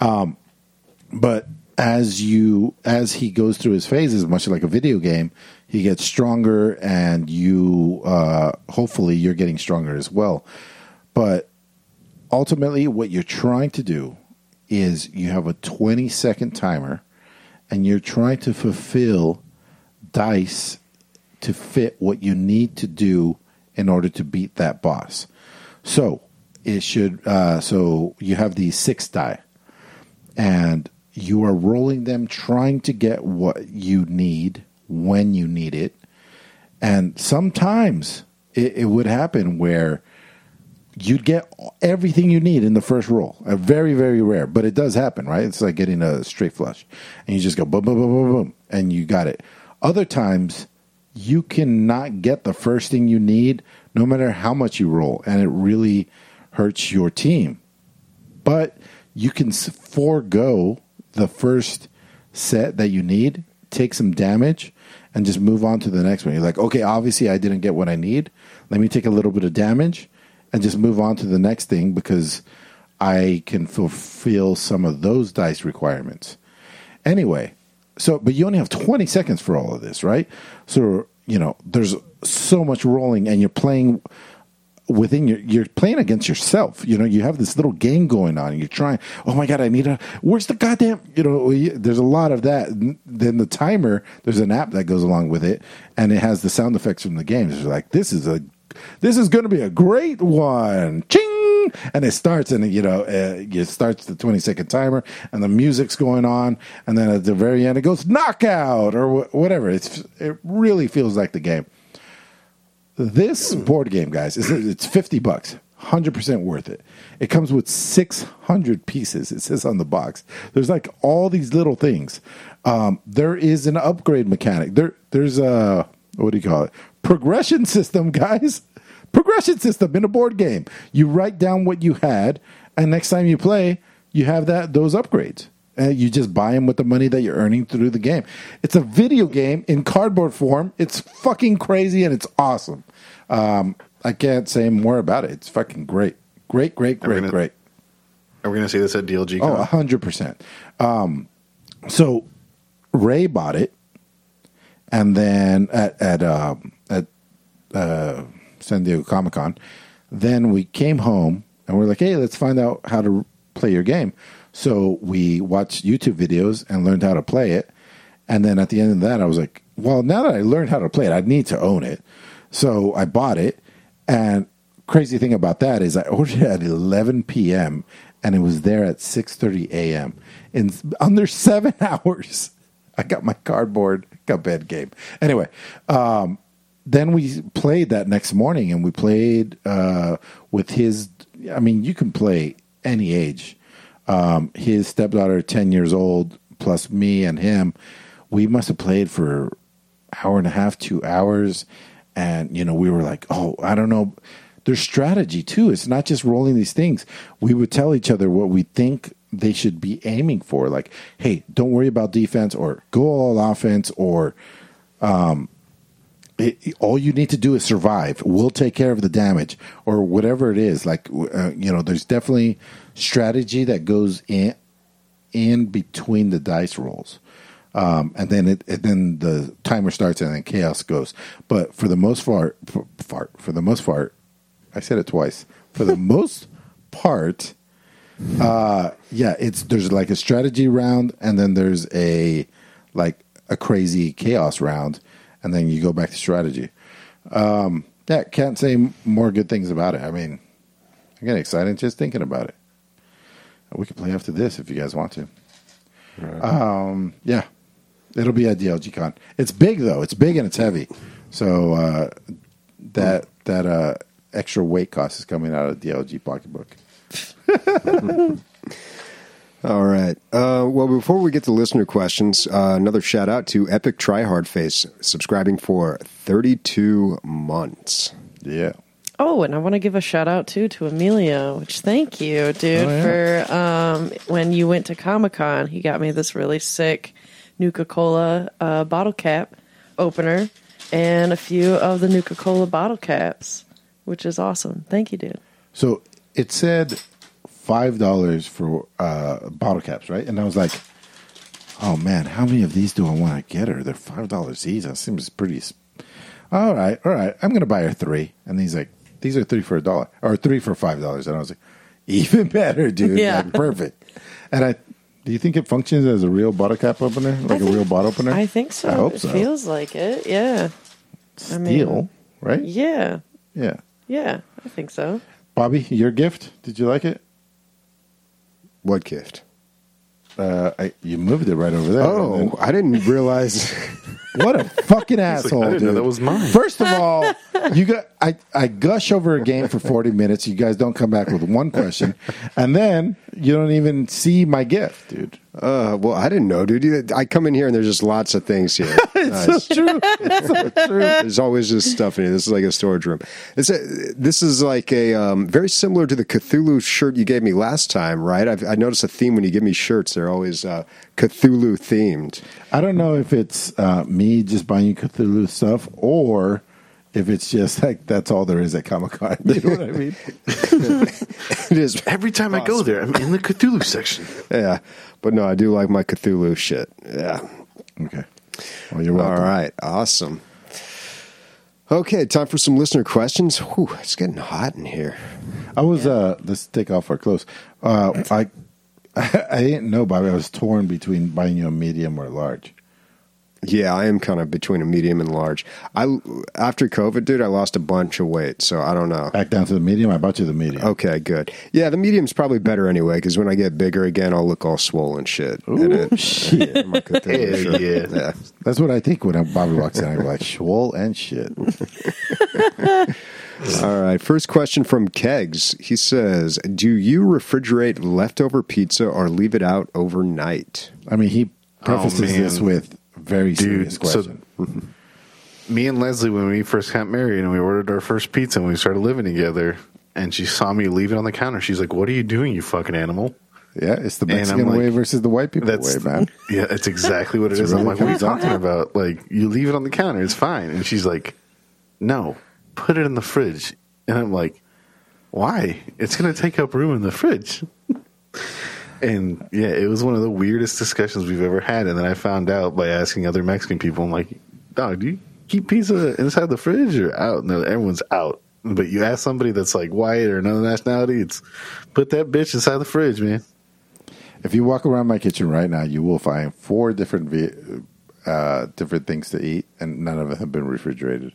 Um, but as you as he goes through his phases, much like a video game, he gets stronger, and you uh, hopefully you're getting stronger as well. But ultimately, what you're trying to do is you have a 20 second timer and you're trying to fulfill dice to fit what you need to do in order to beat that boss. So it should, uh, so you have the six die and you are rolling them trying to get what you need when you need it. And sometimes it, it would happen where you'd get everything you need in the first roll. A very, very rare, but it does happen, right? It's like getting a straight flush, and you just go boom, boom, boom, boom, boom, and you got it. Other times, you cannot get the first thing you need, no matter how much you roll, and it really hurts your team. But you can forego the first set that you need, take some damage, and just move on to the next one. You're like, okay, obviously I didn't get what I need. Let me take a little bit of damage and just move on to the next thing because I can fulfill some of those dice requirements. Anyway, so but you only have 20 seconds for all of this, right? So, you know, there's so much rolling and you're playing within your you're playing against yourself you know you have this little game going on and you're trying oh my god i need a where's the goddamn you know there's a lot of that then the timer there's an app that goes along with it and it has the sound effects from the games it's like this is a this is going to be a great one. Ching! And it starts, and you know, uh, it starts the 20 second timer, and the music's going on, and then at the very end, it goes knockout or wh- whatever. It's it really feels like the game. This board game, guys, is it's 50 bucks. 100% worth it. It comes with 600 pieces, it says on the box. There's like all these little things. Um, there is an upgrade mechanic. There, There's a, what do you call it? Progression system, guys. Progression system in a board game. You write down what you had, and next time you play, you have that those upgrades. And you just buy them with the money that you're earning through the game. It's a video game in cardboard form. It's fucking crazy and it's awesome. Um, I can't say more about it. It's fucking great. Great, great, great,
gonna,
great.
Are we going to see this at DLG?
Oh, 100%. Um, so Ray bought it and then at at um, at uh, San Diego Comic Con. Then we came home and we're like, hey, let's find out how to play your game. So we watched YouTube videos and learned how to play it. And then at the end of that, I was like, well, now that I learned how to play it, I need to own it. So I bought it. And crazy thing about that is I ordered it at 11 p.m. and it was there at 6:30 a.m. in under seven hours. I got my cardboard Cuphead game. Anyway, um, then we played that next morning, and we played uh, with his. I mean, you can play any age. Um, his stepdaughter, ten years old, plus me and him. We must have played for hour and a half, two hours, and you know we were like, oh, I don't know. There's strategy too. It's not just rolling these things. We would tell each other what we think they should be aiming for. Like, hey, don't worry about defense or go all offense or um, it, all you need to do is survive. We'll take care of the damage or whatever it is. Like, uh, you know, there's definitely strategy that goes in in between the dice rolls. Um, and then it, and then the timer starts and then chaos goes. But for the most part, for, for the most part, I said it twice for the most part, uh, yeah, it's there's like a strategy round, and then there's a like a crazy chaos round, and then you go back to strategy. Um, yeah, can't say more good things about it. I mean, I'm getting excited just thinking about it. We can play after this if you guys want to. Um, yeah, it'll be at DLG Con. It's big though. It's big and it's heavy. So uh, that that uh, extra weight cost is coming out of DLG pocketbook.
All right. Uh, well, before we get to listener questions, uh, another shout out to Epic Tryhard Face, subscribing for 32 months.
Yeah.
Oh, and I want to give a shout out too to Emilio, which thank you, dude,
Oh, yeah.
for um, when you went to Comic Con. He got me this really sick Nuka Cola uh, bottle cap opener and a few of the Nuka Cola bottle caps, which is awesome. Thank you, dude.
So it said five dollars for uh, bottle caps, right? And I was like, "Oh man, how many of these do I want to get her? They're five dollars each. That seems pretty." s- All right, all right. I'm gonna buy her three. And he's like, "These are three for a dollar, or three for five dollars." And I was like, "Even better, dude.
Yeah.
Like, perfect." And I, do you think it functions as a real bottle cap opener, like a real bottle opener?
I think so.
I hope
it
so.
feels like it. Yeah. I mean-
Steel, right?
Yeah.
Yeah.
Yeah. I think so.
Bobby, your gift? Did you like it?
What gift?
Uh, I, you moved it right over there.
Oh, I didn't realize.
What a fucking
like,
asshole,
I didn't know
dude.
that was mine.
First of all, you got I, I gush over a game for 40 minutes. You guys don't come back with one question. And then you don't even see my gift, dude.
Uh, well, I didn't know, dude. I come in here and there's just lots of things here. Nice.
So true. It's so true.
There's always just stuff in here. This is like a storage room. It's a, this is like a um, very similar to the Cthulhu shirt you gave me last time, right? I've, I noticed a theme when you give me shirts; they're always uh, Cthulhu themed.
I don't know if it's uh, me just buying you Cthulhu stuff or if it's just like that's all there is at Comic Con. You know what I mean?
It is,
Every time I go there, I'm in the Cthulhu section.
yeah. But no, I do like my Cthulhu shit. Yeah.
Okay. Well, you're welcome.
All right, awesome. Okay, time for some listener questions. Whew, it's getting hot in here.
I was uh let's take off our clothes. Uh I I didn't know Bobby, I was torn between buying you a medium or a large.
Yeah, I am kind of between a medium and large. I after COVID, dude, I lost a bunch of weight, so I don't know.
Back down to the medium, I bought you the medium.
Okay, good. Yeah, the medium's probably better anyway because when I get bigger again, I'll look all swollen shit. And
Ooh, shit.
my Cthulhu
Hell
shirt.
yeah.
yeah.
That's what I think when I Bobby walks in. I'm like swole and shit.
All right. First question from Kegs. He says, "Do you refrigerate leftover pizza or leave it out overnight?"
I mean, he oh, prefaces
man.
this with very serious
Dude, so-
question.
Me and Leslie, when we first got married and we ordered our first pizza and we started living together, and she saw me leave it on the counter, she's like, "What are you doing, you fucking animal?"
yeah, it's the
I'm
Mexican
like,
way versus the white people
That's
way, man.
Yeah, it's exactly what
It's
is. I'm
really
like, what are you talking about? Like, you leave it on the counter, it's fine. And she's like, no, put it in the fridge. And I'm like, why? It's going to take up room in the fridge. and yeah, it was one of the weirdest discussions we've ever had. And then I found out by asking other Mexican people, I'm like, dog, do you keep pizza inside the fridge or out? No, everyone's out. But you ask somebody that's like white or another nationality, it's put that bitch inside the fridge, man.
If you walk around my kitchen right now, you will find four different uh, different things to eat, and none of them have been refrigerated.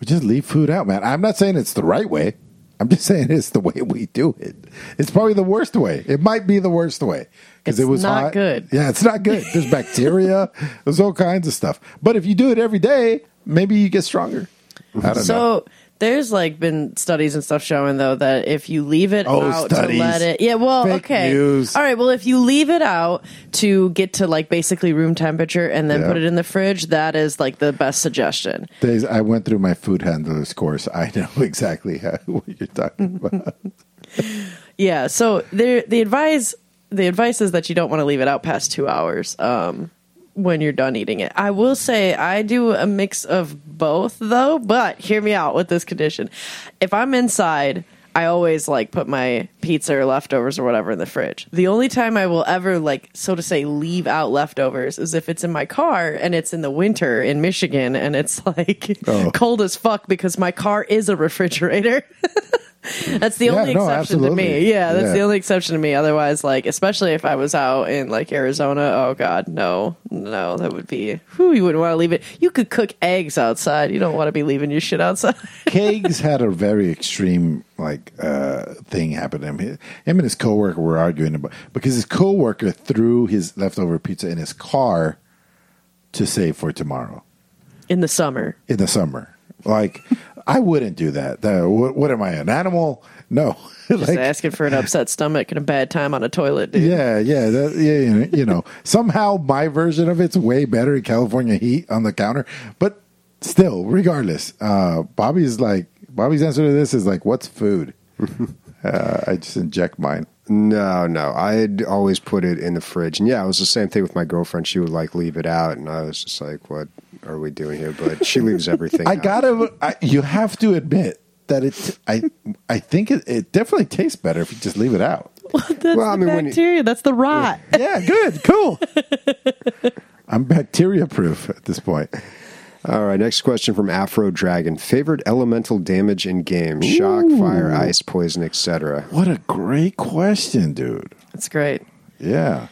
We just leave food out, man. I'm not saying it's the right way. I'm just saying it's the way we do it. It's probably the worst way. It might be the worst way because it was
not
hot.
good.
Yeah, it's not good. There's bacteria. There's all kinds of stuff. But if you do it every day, maybe you get stronger. I don't know.
There's like been studies and stuff showing though that if you leave it
Oh,
out
studies.
to let it yeah well
Fake
okay
news.
all right well if you leave it out to get to like basically room temperature and then
Yeah.
put it in the fridge that is like the best suggestion
Days, I went through my food handlers course. I know exactly how, what you're talking about.
yeah so the the advice the advice is that you don't want to leave it out past two hours um when you're done eating it. I will say I do a mix of both though, but hear me out with this condition. If I'm inside, I always like put my pizza or leftovers or whatever in the fridge. The only time I will ever like so to say leave out leftovers is if it's in my car and it's in the winter in Michigan and it's like
Oh.
cold as fuck because my car is a refrigerator. That's the
Yeah,
only
no,
exception to me. Yeah, that's
Yeah.
the only exception to me. Otherwise, like, especially if I was out in like Arizona, oh god, no, no, that would be. Whew, you wouldn't want to leave it. You could cook eggs outside. You don't want to be leaving your shit outside.
Kegs had a very extreme like uh, thing happen to him. Him and his coworker were arguing about because his coworker threw his leftover pizza in his car to save for tomorrow
in the summer.
in the summer. Like I wouldn't do that. That- what, what am I, an animal? No.
Just
Like,
asking for an upset stomach and a bad time on a toilet, dude.
yeah, yeah, that, yeah. you know- You know, somehow my version of it's way better in California heat on the counter, but still, regardless, uh, Bobby's like Bobby's answer to this is like, "What's food?" uh, I just inject mine.
No, no. I'd always put it in the fridge. And yeah, it was the same thing with my girlfriend. She would like leave it out, and I was just like, "What are we doing here?" But she leaves everything.
I
out.
gotta. I, you have to admit that it. I I think it, it definitely tastes better if you just leave it out.
That's
Well, I mean, when you-
bacteria. That's the rot.
Yeah, good, cool. I'm bacteria proof at this point.
All right, next question from Afro Dragon. Favorite elemental damage in game? Shock, fire, ice, poison, etc.
What a great question, dude.
That's great.
Yeah.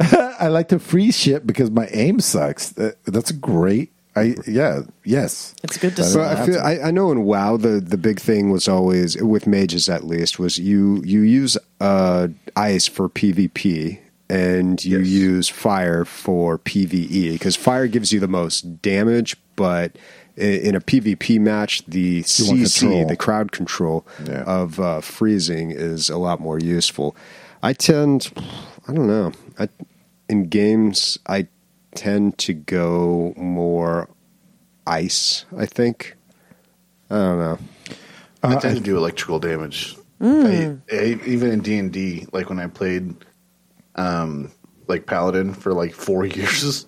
I like to freeze shit because my aim sucks. That, that's great. I yeah yes.
It's good to
That
see.
But I feel I, I know in WoW the the big thing was always with mages at least was you you use uh, ice for PvP and you
Yes.
use fire for PvE because fire gives you the most damage, but in a PvP match the CC the crowd control
Yeah.
of uh, freezing is a lot more useful. I tend I don't know I, in games I tend to go more ice. I think. I don't know.
I tend to do electrical damage. I, I, even in D and D, like when I played, um, like Paladin for like four years,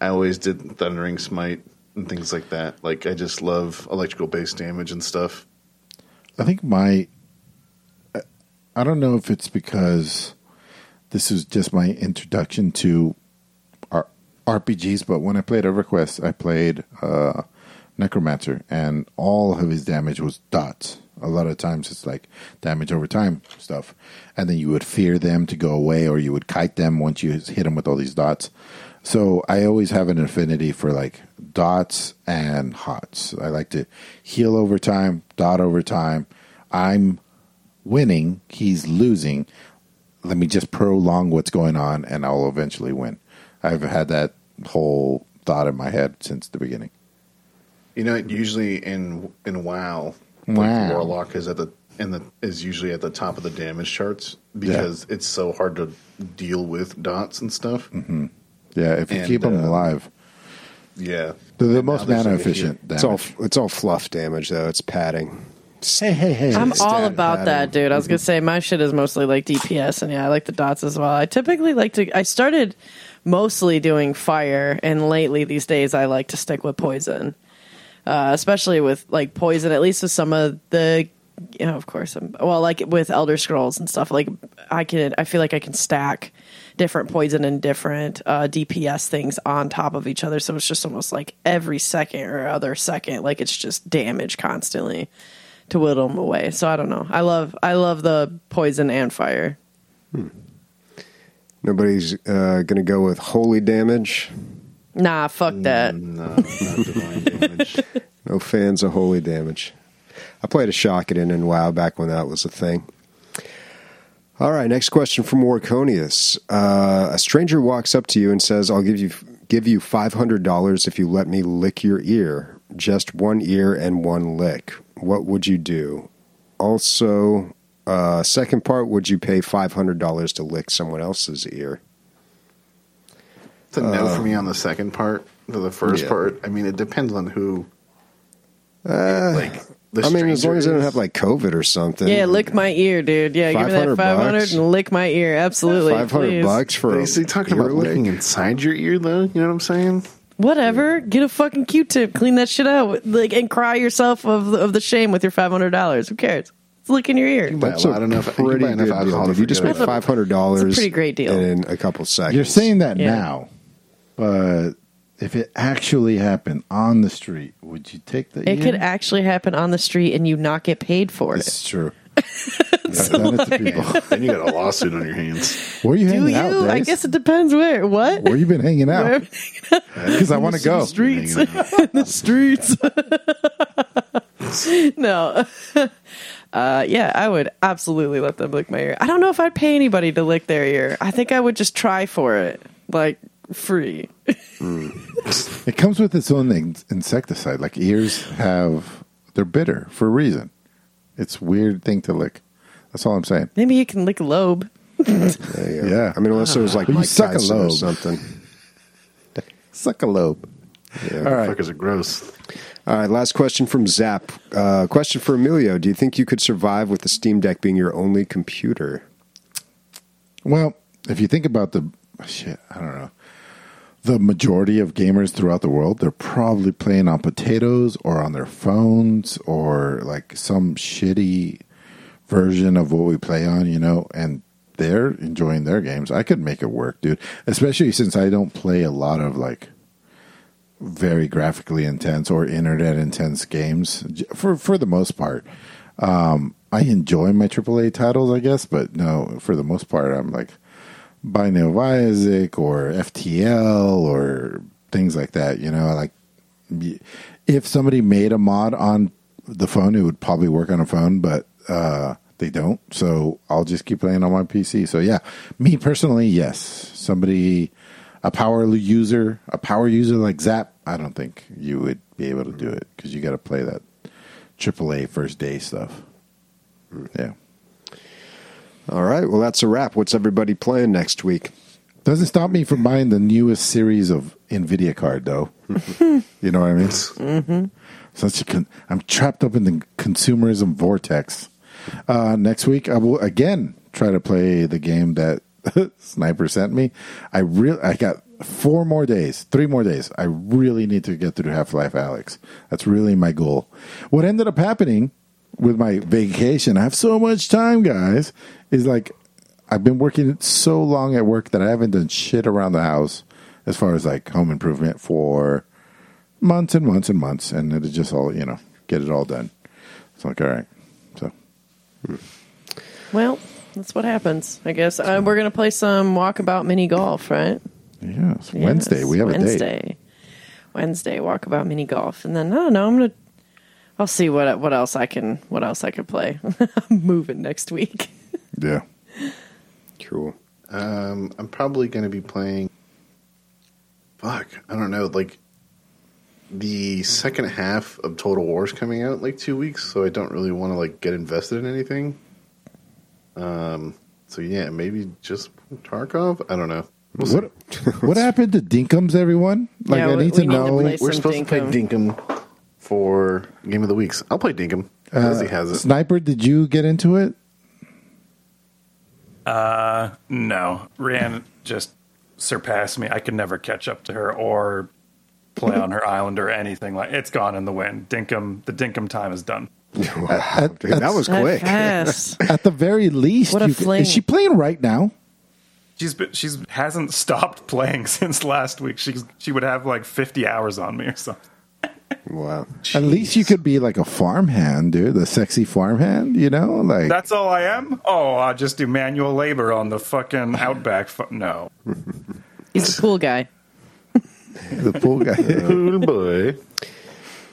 I always did Thundering Smite and things like that. Like I just love electrical based damage and stuff.
I think my I- I don't know if it's because this is just my introduction to R- RPGs, but when I played EverQuest, I played uh, Necromancer, and all of his damage was dots. A lot of times it's like damage over time stuff, and then you would fear them to go away, or you would kite them once you hit them with all these dots. So I always have an affinity for like dots and hots. I like to heal over time, dot over time. I'm winning, he's losing. Let me just prolong what's going on, and I'll eventually win. I've had that whole thought in my head since the beginning.
You know, usually in in WoW,
Wow.
like Warlock is at the in the is usually at the top of the damage charts because it's so hard to deal with dots and stuff.
Yeah, if you
And,
keep them
uh,
alive,
Yeah,
they're the
And
most
now
mana efficient.
It's all it's all fluff damage though. It's padding.
Hey, hey, hey!
I'm all about that, dude. I was gonna say my shit is mostly like DPS, and yeah, I like the dots as well. I typically like to. I started mostly doing fire, and lately these days I like to stick with poison, uh, especially with like poison. At least with some of the, you know, of course, I'm, well, like with Elder Scrolls and stuff. Like I can, I feel like I can stack different poison and different uh, DPS things on top of each other. So it's just almost like every second or other second, like it's just damage constantly to whittle them away. So I don't know. I love I love the poison and fire.
Nobody's uh, going to go with holy damage.
Nah, fuck that.
no, not divine damage.
No fans of holy damage. I played a Shockadin in and WoW back when that was a thing. All right, next question from Warconius. Uh, a stranger walks up to you and says, "I'll give you give you five hundred dollars if you let me lick your ear, just one ear and one lick. What would you do?" Also, uh, second part, would you pay five hundred dollars to lick someone else's ear?
It's a no for me on the second part. For the first
yeah.
part, I mean, it depends on who. like, the
I mean, as long
stranger
as they don't have like COVID or something.
Yeah, lick my ear, dude. Yeah, give me that
500
five hundred
bucks?
and lick my ear. Absolutely,
five hundred
please.
bucks for
But
a
is he talking
ear
about
lick?
looking inside your ear, though? You know what I'm saying?
Whatever. Get a fucking Q-tip, clean that shit out, like, and cry yourself of of the shame with your five hundred dollars. Who cares? It's licking your ear.
buy
That's
a
a
lot enough- you
pretty
buy enough
good
alcohol
deal.
to.
You just
forget
made five hundred dollars.
It's a pretty great deal.
in a couple seconds.
You're saying that
Yeah.
now, but if it actually happened on the street, would you take the?
It
year?
could actually happen on the street and you not get paid for it.
It's true. I've done it to people.
then you got a lawsuit on your hands.
Where are you
Do
hanging
you?
out?
I guess it depends where. What?
Where you been hanging
Where-
out? Because I want to go.
Streets.
Hanging out.
in the streets. no. Uh, yeah, I would absolutely let them lick my ear. I don't know if I'd pay anybody to lick their ear. I think I would just try for it, like free.
It comes with its own in- insecticide. Like ears have, they're bitter for a reason. It's a weird thing to lick. That's all I'm saying.
Maybe you can lick a lobe.
There.
Yeah.
I mean, unless it was like
But you
Mike
suck a
Tyson or
lobe.
something.
Suck a lobe.
Yeah.
All right.
Fuckers are gross.
All right, last question from Zap. Uh, question for Emilio: Do you think you could survive with the Steam Deck being your only computer?
Well, if you think about the shit, I don't know. The majority of gamers throughout the world, they're probably playing on potatoes or on their phones or like some shitty version of what we play on, you know, and they're enjoying their games. I could make it work, dude. Especially since I don't play a lot of like very graphically intense or internet intense games for for the most part. Um, I enjoy my AAA titles, I guess, but no, for the most part, I'm like Binding of Isaac or FTL or things like that. You know, like if somebody made a mod on the phone, it would probably work on a phone, but uh, they don't. So I'll just keep playing on my PC. So yeah, me personally, yes. Somebody, a power user, a power user like Zap, I don't think you would be able to do it because you got to play that AAA first day stuff. Yeah.
All right, well that's a wrap. What's everybody playing next week?
Doesn't stop me from buying the newest series of Nvidia card, though. you know what I mean? Mm-hmm. Such a con- I'm trapped up in the consumerism vortex. Uh, next week, I will again try to play the game that Sniper sent me. I really, I got four more days, three more days. I really need to get through Half Life Alyx. That's really my goal. What ended up happening with my vacation, I have so much time, guys, is like I've been working so long at work that I haven't done shit around the house as far as like home improvement for months and months and months, and it just all you know, get it all done. It's like all right, so
Well, that's what happens, I guess. Uh, we're gonna play some walkabout mini golf, right?
yeah,
Yes,
Wednesday. We have a date.
Wednesday. Wednesday walkabout mini golf, and then I don't know. I'm gonna. I'll see what what else I can what else I can play. I'm moving next week.
Yeah,
Cool.
Um, I'm probably going to be playing. Fuck, I don't know. Like the second half of Total War's coming out in like two weeks, so I don't really want to like get invested in anything. Um. So yeah, maybe just Tarkov. I don't know. We'll see.
what what happened to Dinkums, everyone? Like
Yeah,
I
we-
need
we
to
need to
know.
We're
some
supposed to play
Dinkum.
Dinkum for Game of the Weeks. I'll play Dinkum.
uh,
Leslie has it.
Sniper, did you get into it?
Uh, no. Rand just surpassed me. I could never catch up to her or play on her island or anything like. It's gone in the wind. Dinkum, the Dinkum time is done.
Wow, dude, that was
That
quick.
fast.
At the very least,
What a
you can-
fling.
is she playing right now?
She's been, she's hasn't stopped playing since last week. She's she would have like fifty hours on me or something.
Wow.
At least you could be like a farmhand, dude, the sexy farmhand. You know, like
That's all I am. Oh, I just do manual labor on the fucking outback. Fu- no,
He's a cool guy.
the pool guy.
Oh boy.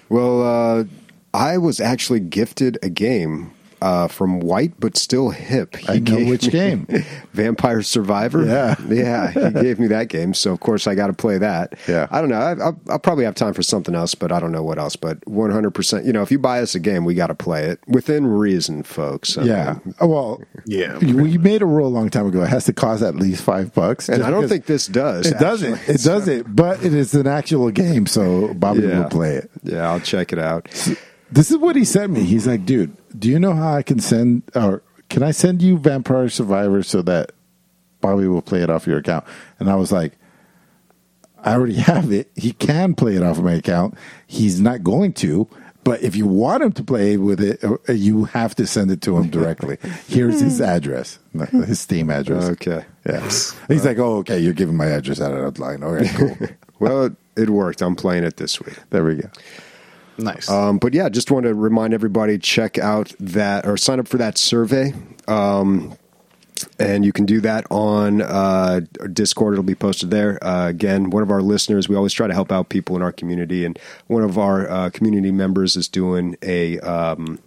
Well, uh, I was actually gifted a game uh, from White but still hip. He
I know which game.
Vampire Survivor.
Yeah.
yeah. He gave me that game, so of course I got to play that.
Yeah.
I don't know. I, I'll, I'll probably have time for something else, but I don't know what else. But one hundred percent, you know, if you buy us a game, we got to play it within reason, folks. I
Yeah.
mean,
Oh, well,
Yeah.
we made a rule a long time ago. It has to cost at least five bucks.
and I don't think this does.
it doesn't.
actually.
It doesn't. But it is an actual game, so Bobby
Yeah.
will play it.
Yeah, I'll check it out.
This is what he sent me. He's like, dude, do you know how I can send or can I send you Vampire Survivor so that Bobby will play it off your account? And I was like, I already have it. He can play it off of my account. He's not going to. But if you want him to play with it, uh, you have to send it to him directly. Here's his address, his Steam address.
Okay.
Yeah. He's like, oh, okay, you're giving my address out of line. Right, cool.
Well, it worked. I'm playing it this week.
There we go.
Nice.
Um, but yeah, just want to remind everybody check out that or sign up for that survey. Um, and you can do that on uh, Discord. It'll be posted there. Uh, again, one of our listeners, we always try to help out people in our community, and one of our uh, community members is doing a um,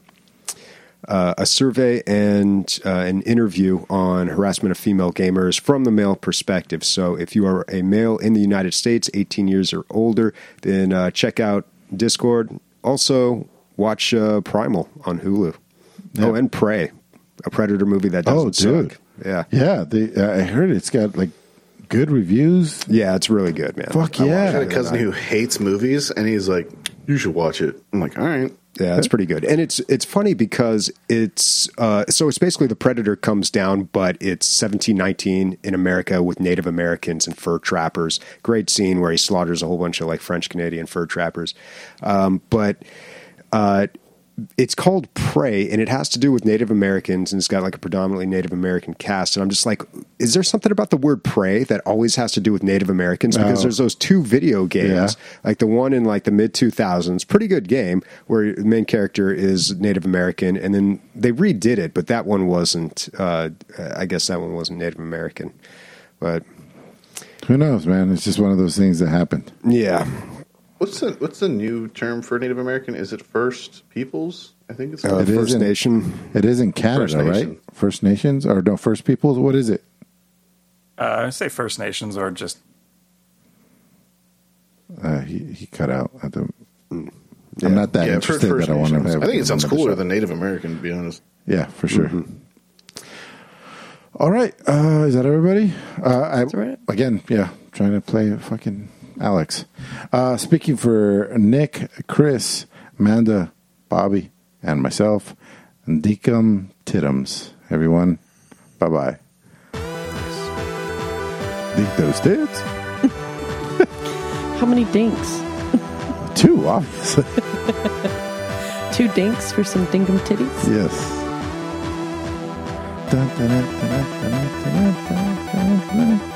uh, a survey and uh, an interview on harassment of female gamers from the male perspective. So, if you are a male in the United States, 18 years or older, then uh, check out Discord. Also, watch uh, Primal on Hulu. Oh, and Prey, a Predator movie that doesn't
Oh, dude.
suck. Yeah,
Yeah, they, uh, I heard it's got like good reviews.
yeah, it's really good, man.
Fuck yeah.
I
watched
had a cousin who hates movies, and he's like, "You should watch it." I'm like, "All right."
Yeah, it's pretty good, and it's it's funny because it's uh, so it's basically the predator comes down, but it's 1719 in America with Native Americans and fur trappers. Great scene where he slaughters a whole bunch of like French Canadian fur trappers, um, but. Uh, it's called Prey, and it has to do with Native Americans, and it's got like a predominantly Native American cast. And I'm just like, is there something about the word "prey" that always has to do with Native Americans? Because
Oh.
there's those two video games, like the one in like the mid 2000s, pretty good game where the main character is Native American, and then they redid it, but that one wasn't. Uh, I guess that one wasn't Native American, but
Who knows, man? It's just one of those things that happened.
yeah,
What's the What's the new term for Native American? Is it First Peoples? I think it's.
uh,
It is
First
in-
Nation.
It is in Canada,
First Nation.
right? First Nations or no First Peoples? What is it?
Uh, I say First Nations or just
Uh, he he cut out. At the,
Yeah.
I'm not that
yeah,
interested that I want to have.
I think it sounds cooler than Native American, to be honest.
Yeah, for sure.
Mm-hmm.
All right, uh, is that everybody? Uh, I,
right.
Again, yeah, trying to play fucking Alyx. Uh, speaking for Nick, Chris, Amanda, Bobby, and myself, Dinkum Tittums, everyone. Bye bye. Dink those tits.
How many dinks?
Two, obviously.
Two dinks for some dinkum titties?
Yes. Dun, dun, dun,